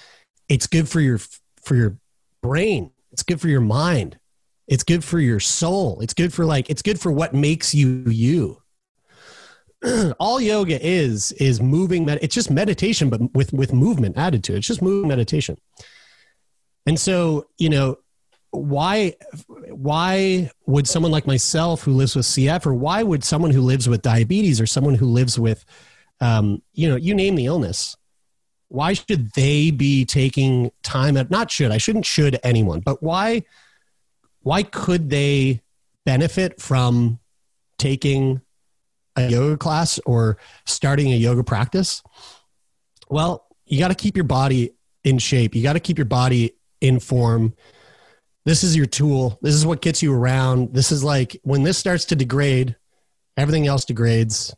it's good for your for your brain. It's good for your mind. It's good for your soul. It's good for like, it's good for what makes you you. All yoga is, is moving. Med- it's just meditation, but with, with movement added to it. It's just moving meditation. And so, you know, why why would someone like myself who lives with CF or why would someone who lives with diabetes or someone who lives with um, you know you name the illness why should they be taking time at not should I shouldn't should anyone but why why could they benefit from taking a yoga class or starting a yoga practice well you got to keep your body in shape you got to keep your body in form this is your tool. This is what gets you around. This is like when this starts to degrade, everything else degrades.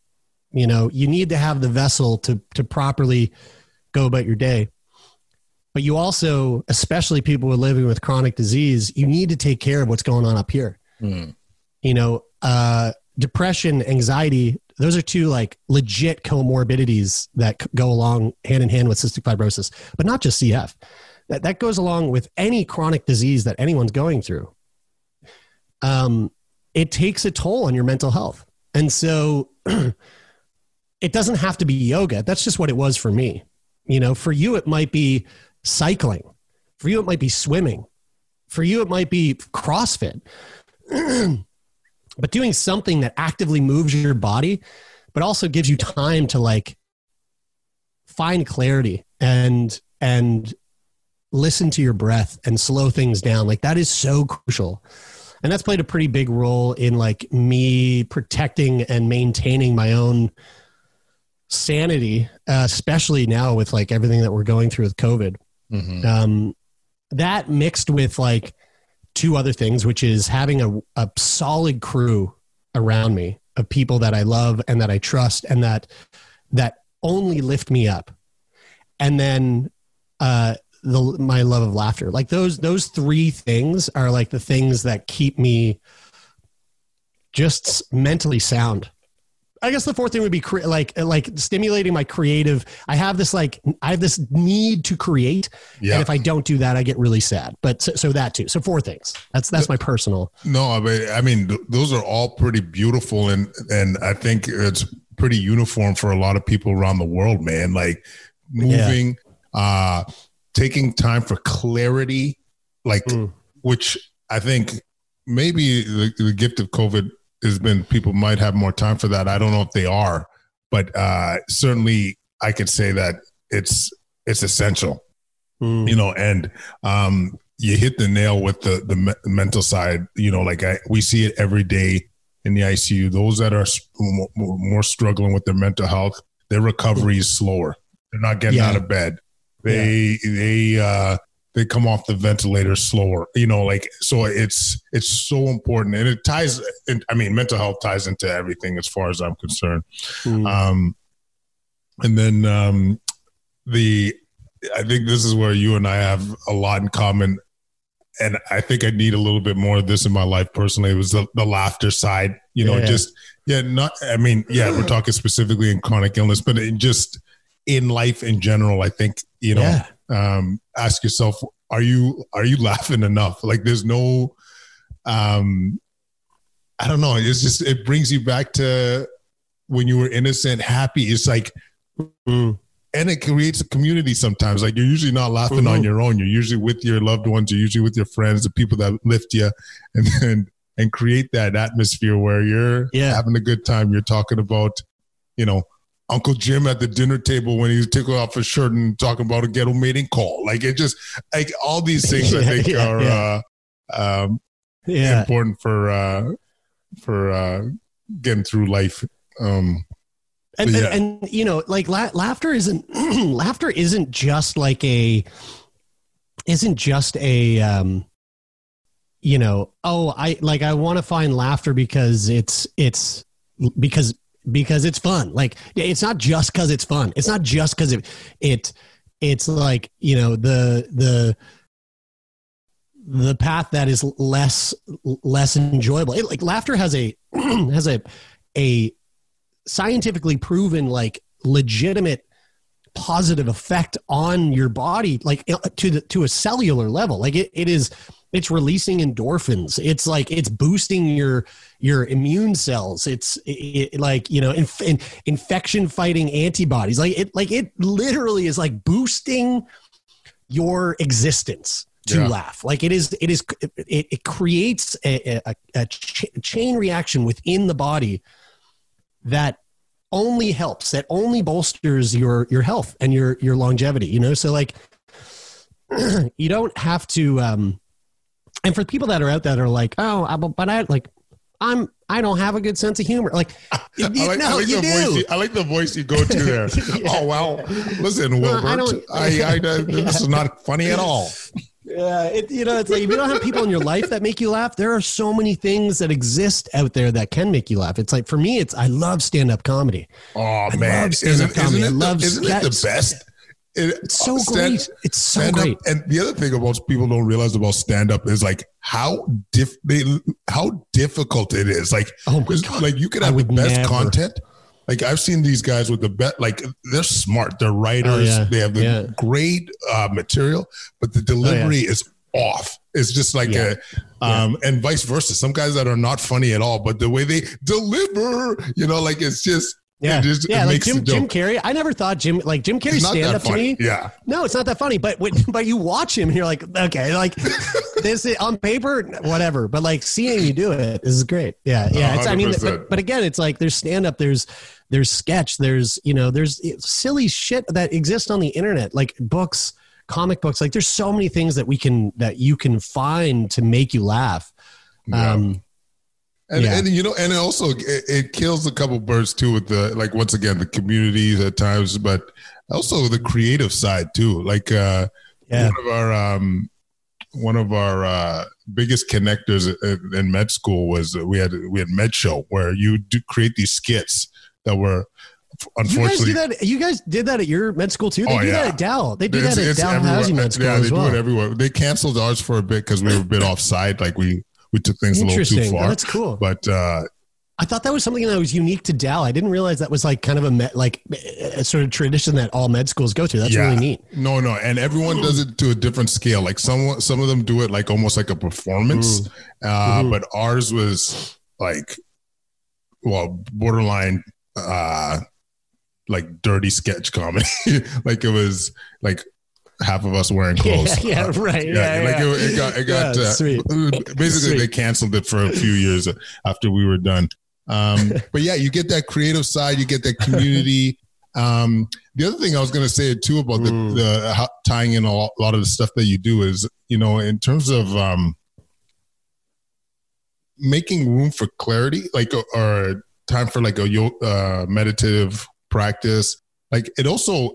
You know, you need to have the vessel to to properly go about your day. But you also, especially people who are living with chronic disease, you need to take care of what's going on up here. Mm. You know, uh, depression, anxiety, those are two like legit comorbidities that go along hand in hand with cystic fibrosis, but not just CF that, that goes along with any chronic disease that anyone's going through. Um, it takes a toll on your mental health. And so it doesn't have to be yoga. That's just what it was for me. You know, for you, it might be cycling. For you, it might be swimming. For you, it might be CrossFit. but doing something that actively moves your body, but also gives you time to like find clarity and and listen to your breath and slow things down. Like that is so crucial. And that's played a pretty big role in like me protecting and maintaining my own sanity, uh, especially now with like everything that we're going through with COVID. Mm-hmm. Um, that mixed with like two other things, which is having a, a solid crew around me of people that I love and that I trust and that that only lift me up. And then uh, the my love of laughter. Like those those three things are like the things that keep me just mentally sound. I guess the fourth thing would be cre- like like stimulating my creative. I have this like I have this need to create, yeah. and if I don't do that, I get really sad. But so, so that too. So four things. That's that's my personal. No, I mean, I mean those are all pretty beautiful, and and I think it's pretty uniform for a lot of people around the world, man. Like moving, yeah. uh, taking time for clarity, like mm. which I think maybe the, the, gift of COVID has been people might have more time for that. I don't know if they are, but uh, certainly I could say that it's it's essential. Mm. You know, and um, you hit the nail with the the me- mental side. You know, like I we see it every day in the ICU. Those that are more struggling with their mental health, their recovery is slower. They're not getting yeah. out of bed. They yeah. they uh they come off the ventilator slower. You know, like so it's it's so important, and it ties. In, I mean, mental health ties into everything as far as I'm concerned. Mm. Um, and then um, the I think this is where you and I have a lot in common. And I think I need a little bit more of this in my life personally. It was the, the laughter side, you know, yeah. just, yeah, not, I mean, yeah, we're talking specifically in chronic illness, but it just in life in general, I think you know, yeah. Um, ask yourself, are you are you laughing enough? Like, there's no, um, I don't know. It's just it brings you back to when you were innocent, happy. It's like. Mm. And it creates a community sometimes. Like you're usually not laughing mm-hmm. on your own. You're usually with your loved ones. You're usually with your friends, the people that lift you, and then and create that atmosphere where you're yeah. having a good time. You're talking about, you know, Uncle Jim at the dinner table when he's taking off his shirt and talking about a ghetto mating call. Like it just like all these things yeah, I think yeah, are yeah. Uh, um, important for uh, for uh, getting through life. Um, and, and, and, you know, like la- laughter isn't laughter isn't just like a isn't just a um, you know oh I like I want to find laughter because it's it's because because it's fun. Like it's not just because it's fun. It's not just because it, it it's like you know the the the path that is less less enjoyable. It, like laughter has a has a a scientifically proven like legitimate positive effect on your body like uh, to the to a cellular level like it, it is it's releasing endorphins. It's like it's boosting your your immune cells. It's it, it, like you know inf- in, infection fighting antibodies. Like it like it literally is like boosting your existence to yeah. laugh. Like it is it is it, it creates a, a, a ch- chain reaction within the body that only helps that only bolsters your your health and your your longevity you know? So like you don't have to um and for people that are out there that are like oh but i like i'm i don't have a good sense of humor like, you, I like, no, I like you do. Voice you, i like the voice you go to there oh, yeah. oh well listen wilbert I, I, I, this is not funny at all yeah, it, you know, it's like if you don't have people in your life that make you laugh, there are so many things that exist out there that can make you laugh. It's like for me, it's I love stand up comedy. Oh I man, isn't, isn't, it, love isn't it the best? It, it's so stand, great. It's so great. and the other thing about people don't realize about stand up is like how diff they, how difficult it is. Like, oh like you could have the best never. content like I've seen these guys with the bet, like they're smart, they're writers, oh, yeah. they have the yeah. great uh, material, but the delivery oh, yeah. is off. It's just like a, um, and vice versa. Some guys that are not funny at all, but the way they deliver, you know, like it's just yeah, just, yeah, like Jim Jim Carrey. I never thought Jim like Jim Carrey stand up funny. to me. Yeah, no, it's not that funny. But but you watch him, and you're like, okay, like this on paper, whatever. But like seeing you do it is great. Yeah, yeah. It's, I mean, but, but again, it's like there's stand up, there's there's sketch, there's you know, there's silly shit that exists on the internet, like books, comic books. Like there's so many things that we can that you can find to make you laugh. Yeah. Um, and, yeah. and you know, and also it, it, kills a couple birds too with the like once again the communities at times, but also the creative side too. Like uh, yeah. one of our um, one of our uh, biggest connectors in med school was we had we had med show where you do create these skits that were unfortunately you guys, that, you guys did that at your med school too. They oh, do yeah. that at Dal. They do it's, that at Dalhousie Med School. Yeah, they well. do it everywhere. They canceled ours for a bit because we were a bit offside. Like we we took things a little too far. That's cool. But uh, I thought that was something that was unique to Dal. I didn't realize that was like kind of a med, like a sort of tradition that all med schools go to. That's yeah. really neat. No, no, and everyone does it to a different scale. Like some some of them do it like almost like a performance, mm. uh, mm-hmm. but ours was like, well, borderline, uh, like dirty sketch comedy. like it was like half of us wearing clothes. Yeah, yeah right. Yeah, yeah like yeah. It, it, got, it got, yeah, uh, basically sweet. they canceled it for a few years after we were done. Um, but yeah, you get that creative side, you get that community. Um, the other thing I was going to say too about the, mm. the how, tying in a lot, a lot, of the stuff that you do is, you know, in terms of um, making room for clarity, like or time for like a uh, meditative practice. Like it also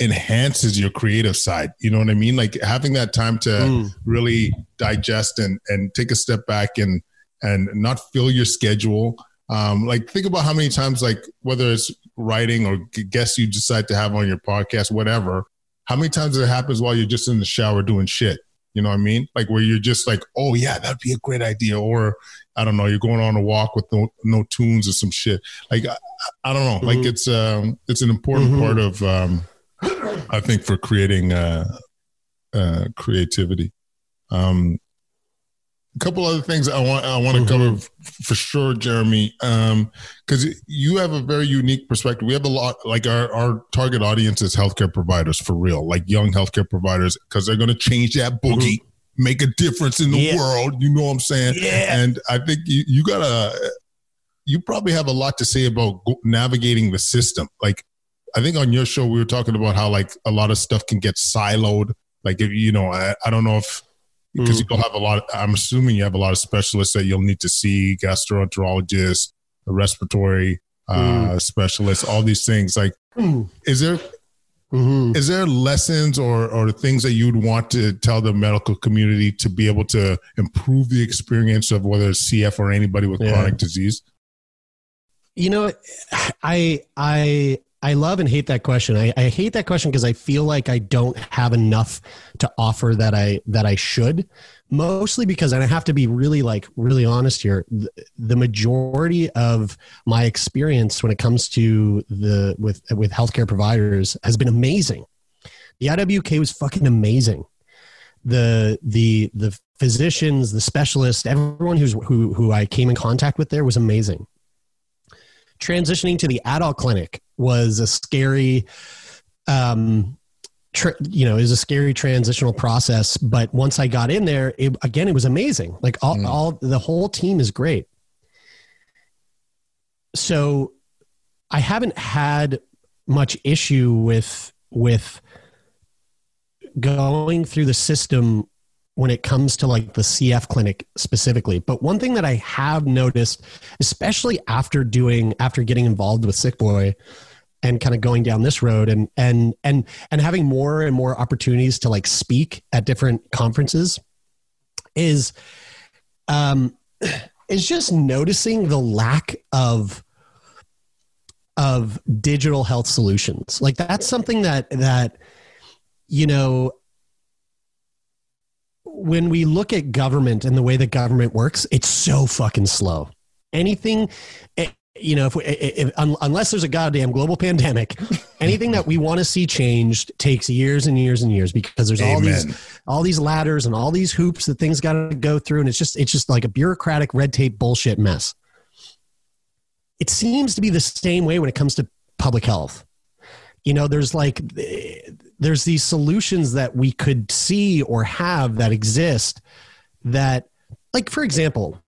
enhances your creative side. You know what I mean? Like having that time to mm. really digest and and take a step back and and not fill your schedule. Um, like think about how many times, like whether it's writing or guests you decide to have on your podcast, whatever. How many times it happens while you're just in the shower doing shit? You know what I mean? Like where you're just like, oh yeah, that'd be a great idea. Or I don't know, you're going on a walk with no, no tunes or some shit. Like I, I don't know. Mm-hmm. Like it's um it's an important mm-hmm. part of um I think for creating uh, uh, creativity. Um, a couple other things I want I want to mm-hmm. cover for sure, Jeremie, because um, you have a very unique perspective. We have a lot like our our target audience is healthcare providers for real, like young healthcare providers, because they're going to change that boogie. Mm-hmm. Make a difference in the yeah. world, you know what I'm saying? Yeah. And I think you, you gotta, you probably have a lot to say about navigating the system. Like I think on your show we were talking about how like a lot of stuff can get siloed. Like if you know, I, I don't know if because mm. you don't have a lot. Of, I'm assuming you have a lot of specialists that you'll need to see, gastroenterologists, respiratory uh, mm. specialists, all these things. Like, mm. is there Mm-hmm. Is there lessons or, or things that you'd want to tell the medical community to be able to improve the experience of whether it's CF or anybody with yeah. chronic disease? You know, I I I love and hate that question. I, I hate that question because I feel like I don't have enough to offer that I that I should. Mostly because, and I have to be really like really honest here. The, the majority of my experience when it comes to the with with healthcare providers has been amazing. The IWK was fucking amazing. The the the physicians, the specialists, everyone who's who who I came in contact with there was amazing. Transitioning to the adult clinic was a scary, um, you know, is a scary transitional process. But once I got in there, it, again, it was amazing. Like all, mm. all the whole team is great. So I haven't had much issue with with going through the system when it comes to like the CF clinic specifically. But one thing that I have noticed, especially after doing after getting involved with Sick Boy and kind of going down this road and and and and having more and more opportunities to like speak at different conferences is um is just noticing the lack of of digital health solutions. Like that's something that that you know when we look at government and the way that government works, it's so fucking slow. Anything, eh, you know, if, we, eh, eh, if, unless there's a goddamn global pandemic, anything that we want to see changed takes years and years and years because there's Amen. all these all these ladders and all these hoops that things got to go through, and it's just it's just like a bureaucratic red tape bullshit mess. It seems to be the same way when it comes to public health. You know, there's like eh, there's these solutions that we could see or have that exist that like for example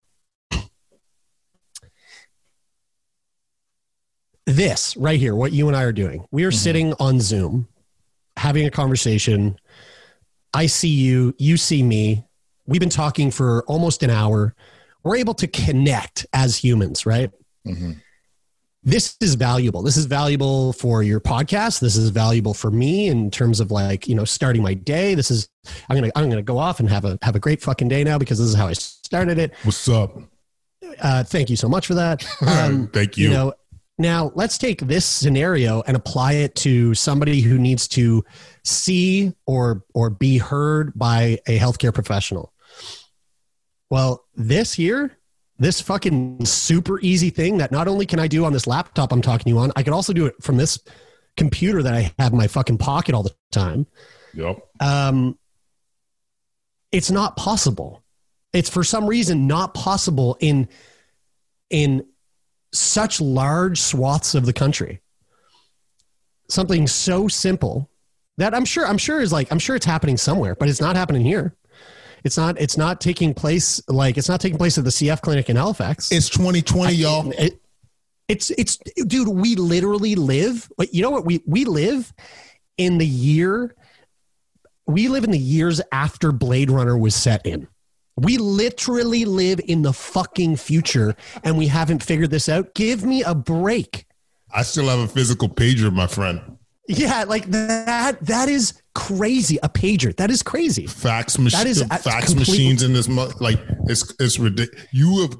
this right here what you and i are doing. We are mm-hmm. sitting on zoom having a conversation. I see you you see me. We've been talking for almost an hour. We're able to connect as humans right? Mm-hmm this is valuable. This is valuable for your podcast. This is valuable for me in terms of like, you know, starting my day. This is I'm going to I'm to go off and have a have a great fucking day now because this is how I started it. What's up? Uh, thank you so much for that. Um, thank you. You know, now let's take this scenario and apply it to somebody who needs to see or or be heard by a healthcare professional. Well, this year this fucking super easy thing that not only can I do on this laptop I'm talking to you on, I could also do it from this computer that I have in my fucking pocket all the time. Yep. Um, it's not possible. It's for some reason not possible in in such large swaths of the country. Something so simple that I'm sure I'm sure is like I'm sure it's happening somewhere, but it's not happening here. It's not. It's not taking place like it's not taking place at the CF clinic in Halifax. It's 2020, I, y'all. It, it's it's dude. We literally live. You know what? We we live in the year. We live in the years after Blade Runner was set in. We literally live in the fucking future, and we haven't figured this out. Give me a break. I still have a physical pager, my friend. Yeah, like that. That is crazy. A pager. That is crazy. Fax machine. That is fax machines in this month. Like it's it's ridiculous. You have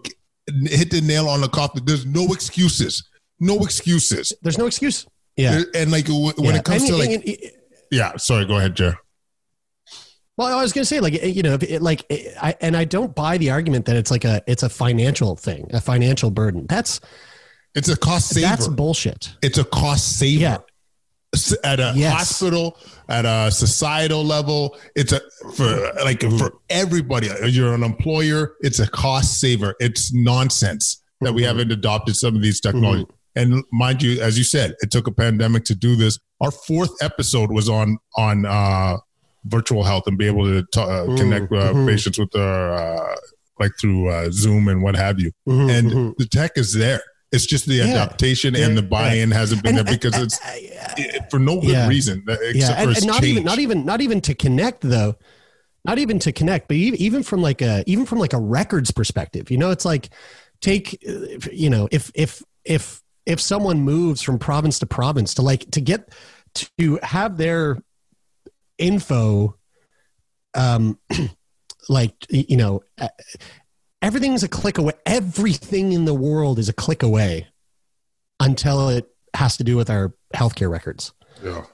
hit the nail on the coffin. There's no excuses. No excuses. There's no excuse. Yeah. And like when yeah. it comes I mean, to like, it, yeah. Sorry. Go ahead, Jer. Well, I was going to say, like, you know, it, like, I and I don't buy the argument that it's like a it's a financial thing, a financial burden. That's it's a cost saver. That's bullshit. It's a cost saver. Yeah at a yes. hospital, at a societal level. It's a for like mm-hmm. for everybody. You're an employer. It's a cost saver. It's nonsense that mm-hmm. we haven't adopted some of these technologies. Mm-hmm. And mind you, as you said, it took a pandemic to do this. Our fourth episode was on on uh, virtual health and be able to t- uh, mm-hmm. connect uh, mm-hmm. patients with their uh, like through uh, Zoom and what have you. Mm-hmm. And the tech is there it's just the adaptation yeah. and the buy-in yeah. hasn't been and, there because it's it, for no good reason. yeah, and, and not change. even not even not even to connect though. Not even to connect, but even from like a even from like a records perspective, you know, it's like take you know if if if if someone moves from province to province to like to get to have their info um like you know everything's a click away. Everything in the world is a click away until it has to do with our healthcare records. Yeah.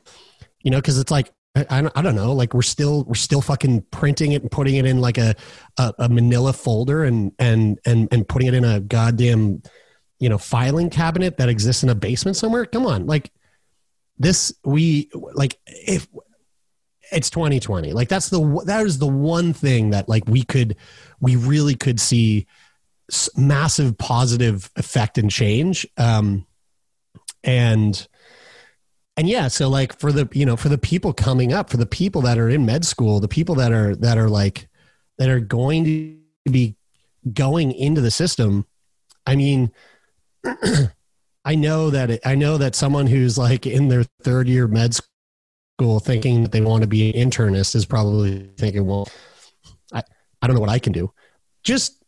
You know, because it's like I, I don't know, like we're still we're still fucking printing it and putting it in like a, a, a Manila folder and and and and putting it in a goddamn you know filing cabinet that exists in a basement somewhere. Come on, like this we like if it's 2020. Like that's the that is the one thing that like we could we really could see massive positive effect and change. Um, and and yeah, so like for the you know for the people coming up, for the people that are in med school, the people that are that are like that are going to be going into the system. I mean. I know that it, I know that someone who's like in their third year med school thinking that they want to be an internist is probably thinking, well, I, I don't know what I can do. Just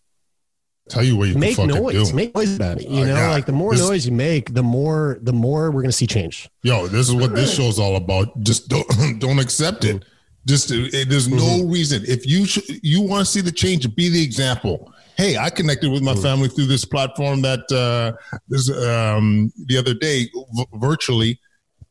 tell you what you make noise, do. make noise about it. You uh, know, yeah. like the more this, noise you make, the more the more we're going to see change. Yo, this is what this show's all about. Just don't don't accept it. Just it, there's no mm-hmm. reason if you sh- you want to see the change, be the example hey, I connected with my mm. family through this platform that uh, this um, the other day v- virtually.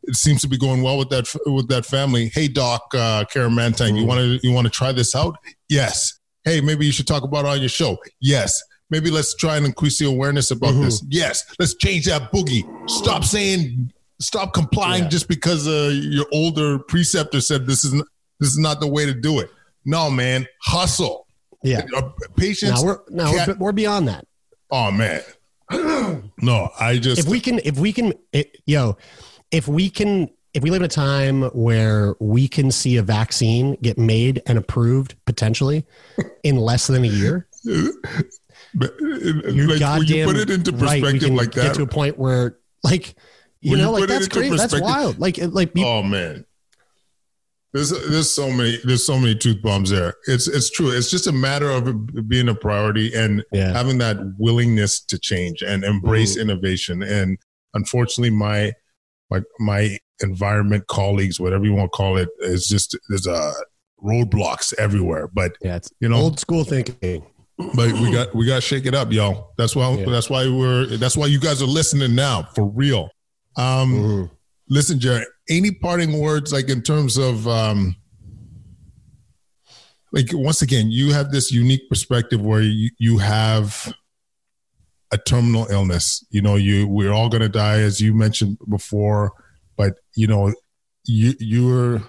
It seems to be going well with that with that family. Hey, Doc, uh, Karen Mantang, you mm. want to you want to try this out? Yes. Hey, maybe you should talk about it on your show. Yes. Maybe let's try and increase the awareness about mm-hmm. this. Yes. Let's change that boogie. Stop saying, stop complying yeah. just because uh, your older preceptor said this is this is not the way to do it. No, man, hustle yeah. Uh, patience. Now we're now we're, we're, beyond that. Oh man. no, I just if we can if we can it, yo if we can if we live in a time where we can see a vaccine get made and approved potentially in less than a year. but, you're like, goddamn you put it into perspective right, like that. Get to a point where like you when know you like that's crazy. That's wild. Like like oh man there's there's so many there's so many tooth bombs there. It's it's true. It's just a matter of being a priority and yeah. having that willingness to change and embrace mm innovation. And unfortunately, my my my environment colleagues, whatever you want to call it, is just there's a roadblocks everywhere. But yeah, it's you know old school thinking. But we got we got to shake it up, y'all. That's why yeah. that's why we're that's why you guys are listening now for real. Um, mm listen, Jerry, any parting words like in terms of um like once again, you have this unique perspective where you, you have a terminal illness. You know, you we're all gonna die as you mentioned before, but you know, you you're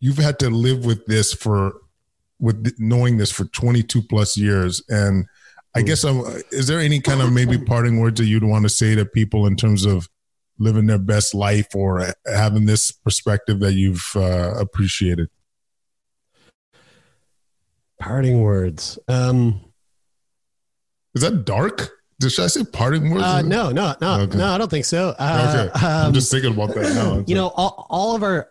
you've had to live with this for with knowing this for 22 plus years and I guess I'm, is there any kind of maybe parting words that you'd want to say to people in terms of living their best life or having this perspective that you've uh, appreciated? Parting words. Um, Is that dark? Did should I say parting words? Uh, no, no, no, okay. no. I don't think so. Uh, okay, um, I'm just thinking about that now. You know, all, all of our.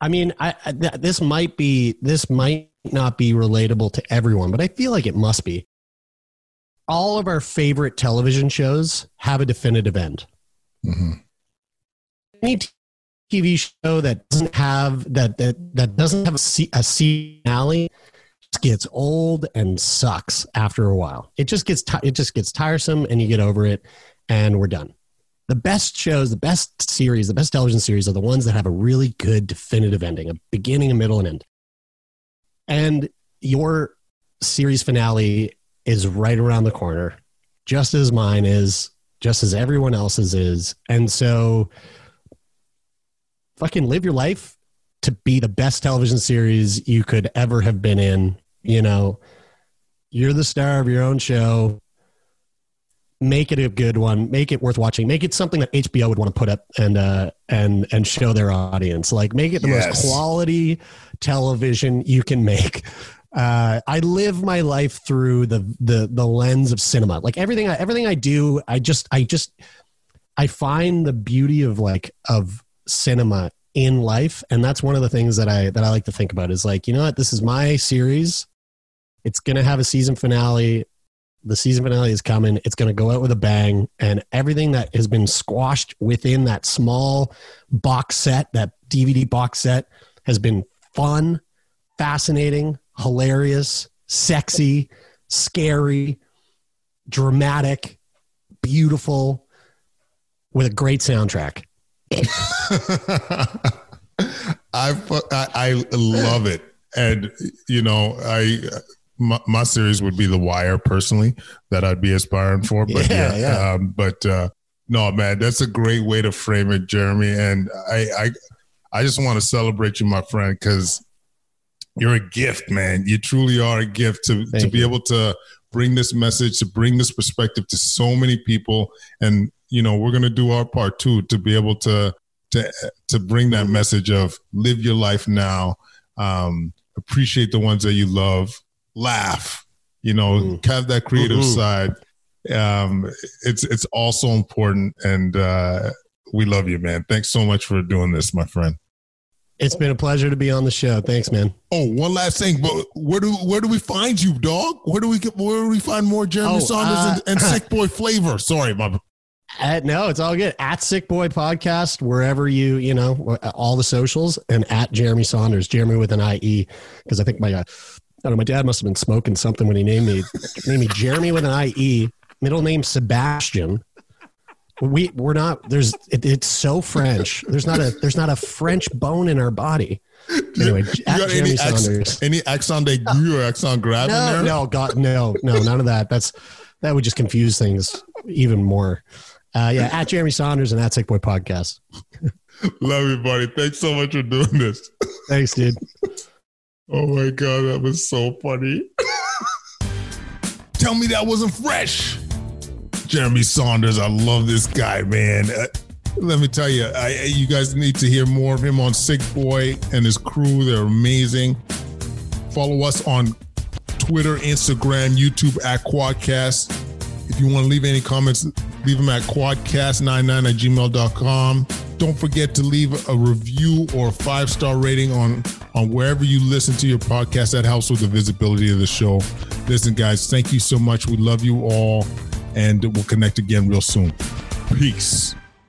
I mean, I, I th- this might be this might not be relatable to everyone, but I feel like it must be all of our favorite television shows have a definitive end. Mm-hmm. Any TV show that doesn't have that that that doesn't have a, a finale gets old and sucks after a while. It just gets t- it just gets tiresome, and you get over it, and we're done. The best shows, the best series, the best television series are the ones that have a really good definitive ending, a beginning, a middle, and end. And your series finale is right around the corner, just as mine is, just as everyone else's is. And so fucking live your life to be the best television series you could ever have been in. You know, you're the star of your own show. Make it a good one. Make it worth watching. Make it something that HBO would want to put up and uh, and and show their audience. Like make it the yes. most quality television you can make uh, I live my life through the the the lens of cinema. Like everything I everything I do, I just I just I find the beauty of like of cinema in life, and that's one of the things that I that I like to think about is like you know what this is my series. It's gonna have a season finale. The season finale is coming. It's gonna go out with a bang, and everything that has been squashed within that small box set, that DVD box set, has been fun, fascinating, hilarious, sexy, scary, dramatic, beautiful, with a great soundtrack. I, I love it, and you know I my, my, series would be The Wire personally that I'd be aspiring for, but yeah, yeah, yeah. Um, but uh, no man, that's a great way to frame it, Jeremie, and I I I just want to celebrate you, my friend, because you're a gift, man. You truly are a gift to Thank to be you. able to bring this message, to bring this perspective to so many people. And you know, we're gonna do our part too to be able to to to bring that message of live your life now, um, appreciate the ones that you love, laugh, you know, mm. have that creative mm-hmm. side. Um, it's it's also important, and uh, we love you, man. Thanks so much for doing this, my friend. It's been a pleasure to be on the show. Thanks, man. Oh, one last thing, but where do where do we find you, dog? Where do we get where do we find more Jeremie oh, Saunders uh, and, and Sick Boy flavor? Sorry, my. Uh, no, it's all good. At Sick Boy Podcast, wherever you you know all the socials, and at Jeremie Saunders, Jeremie with an I E, because I think my uh, I don't know, my dad must have been smoking something when he named me named me Jeremie with an I E, middle name Sebastian. We we're not there's it, it's so french. There's not a there's not a french bone in our body. Anyway you got any, ex, any accent de or accent grave no, in there? no god no no none of that. That's that would just confuse things even more uh, yeah at jeremie saunders and at sick boy podcast love you buddy thanks so much for doing this thanks dude oh my god that was so funny tell me that wasn't fresh Jeremie Saunders. I love this guy, man. Uh, let me tell you, I, you guys need to hear more of him on Sick Boy and his crew. They're amazing. Follow us on Twitter, Instagram, YouTube at Quadcast. If you want to leave any comments, leave them at quadcast99 at gmail.com. Don't forget to leave a review or a five star rating on, on wherever you listen to your podcast. That helps with the visibility of the show. Listen, guys, thank you so much. We love you all and we'll connect again real soon. Peace.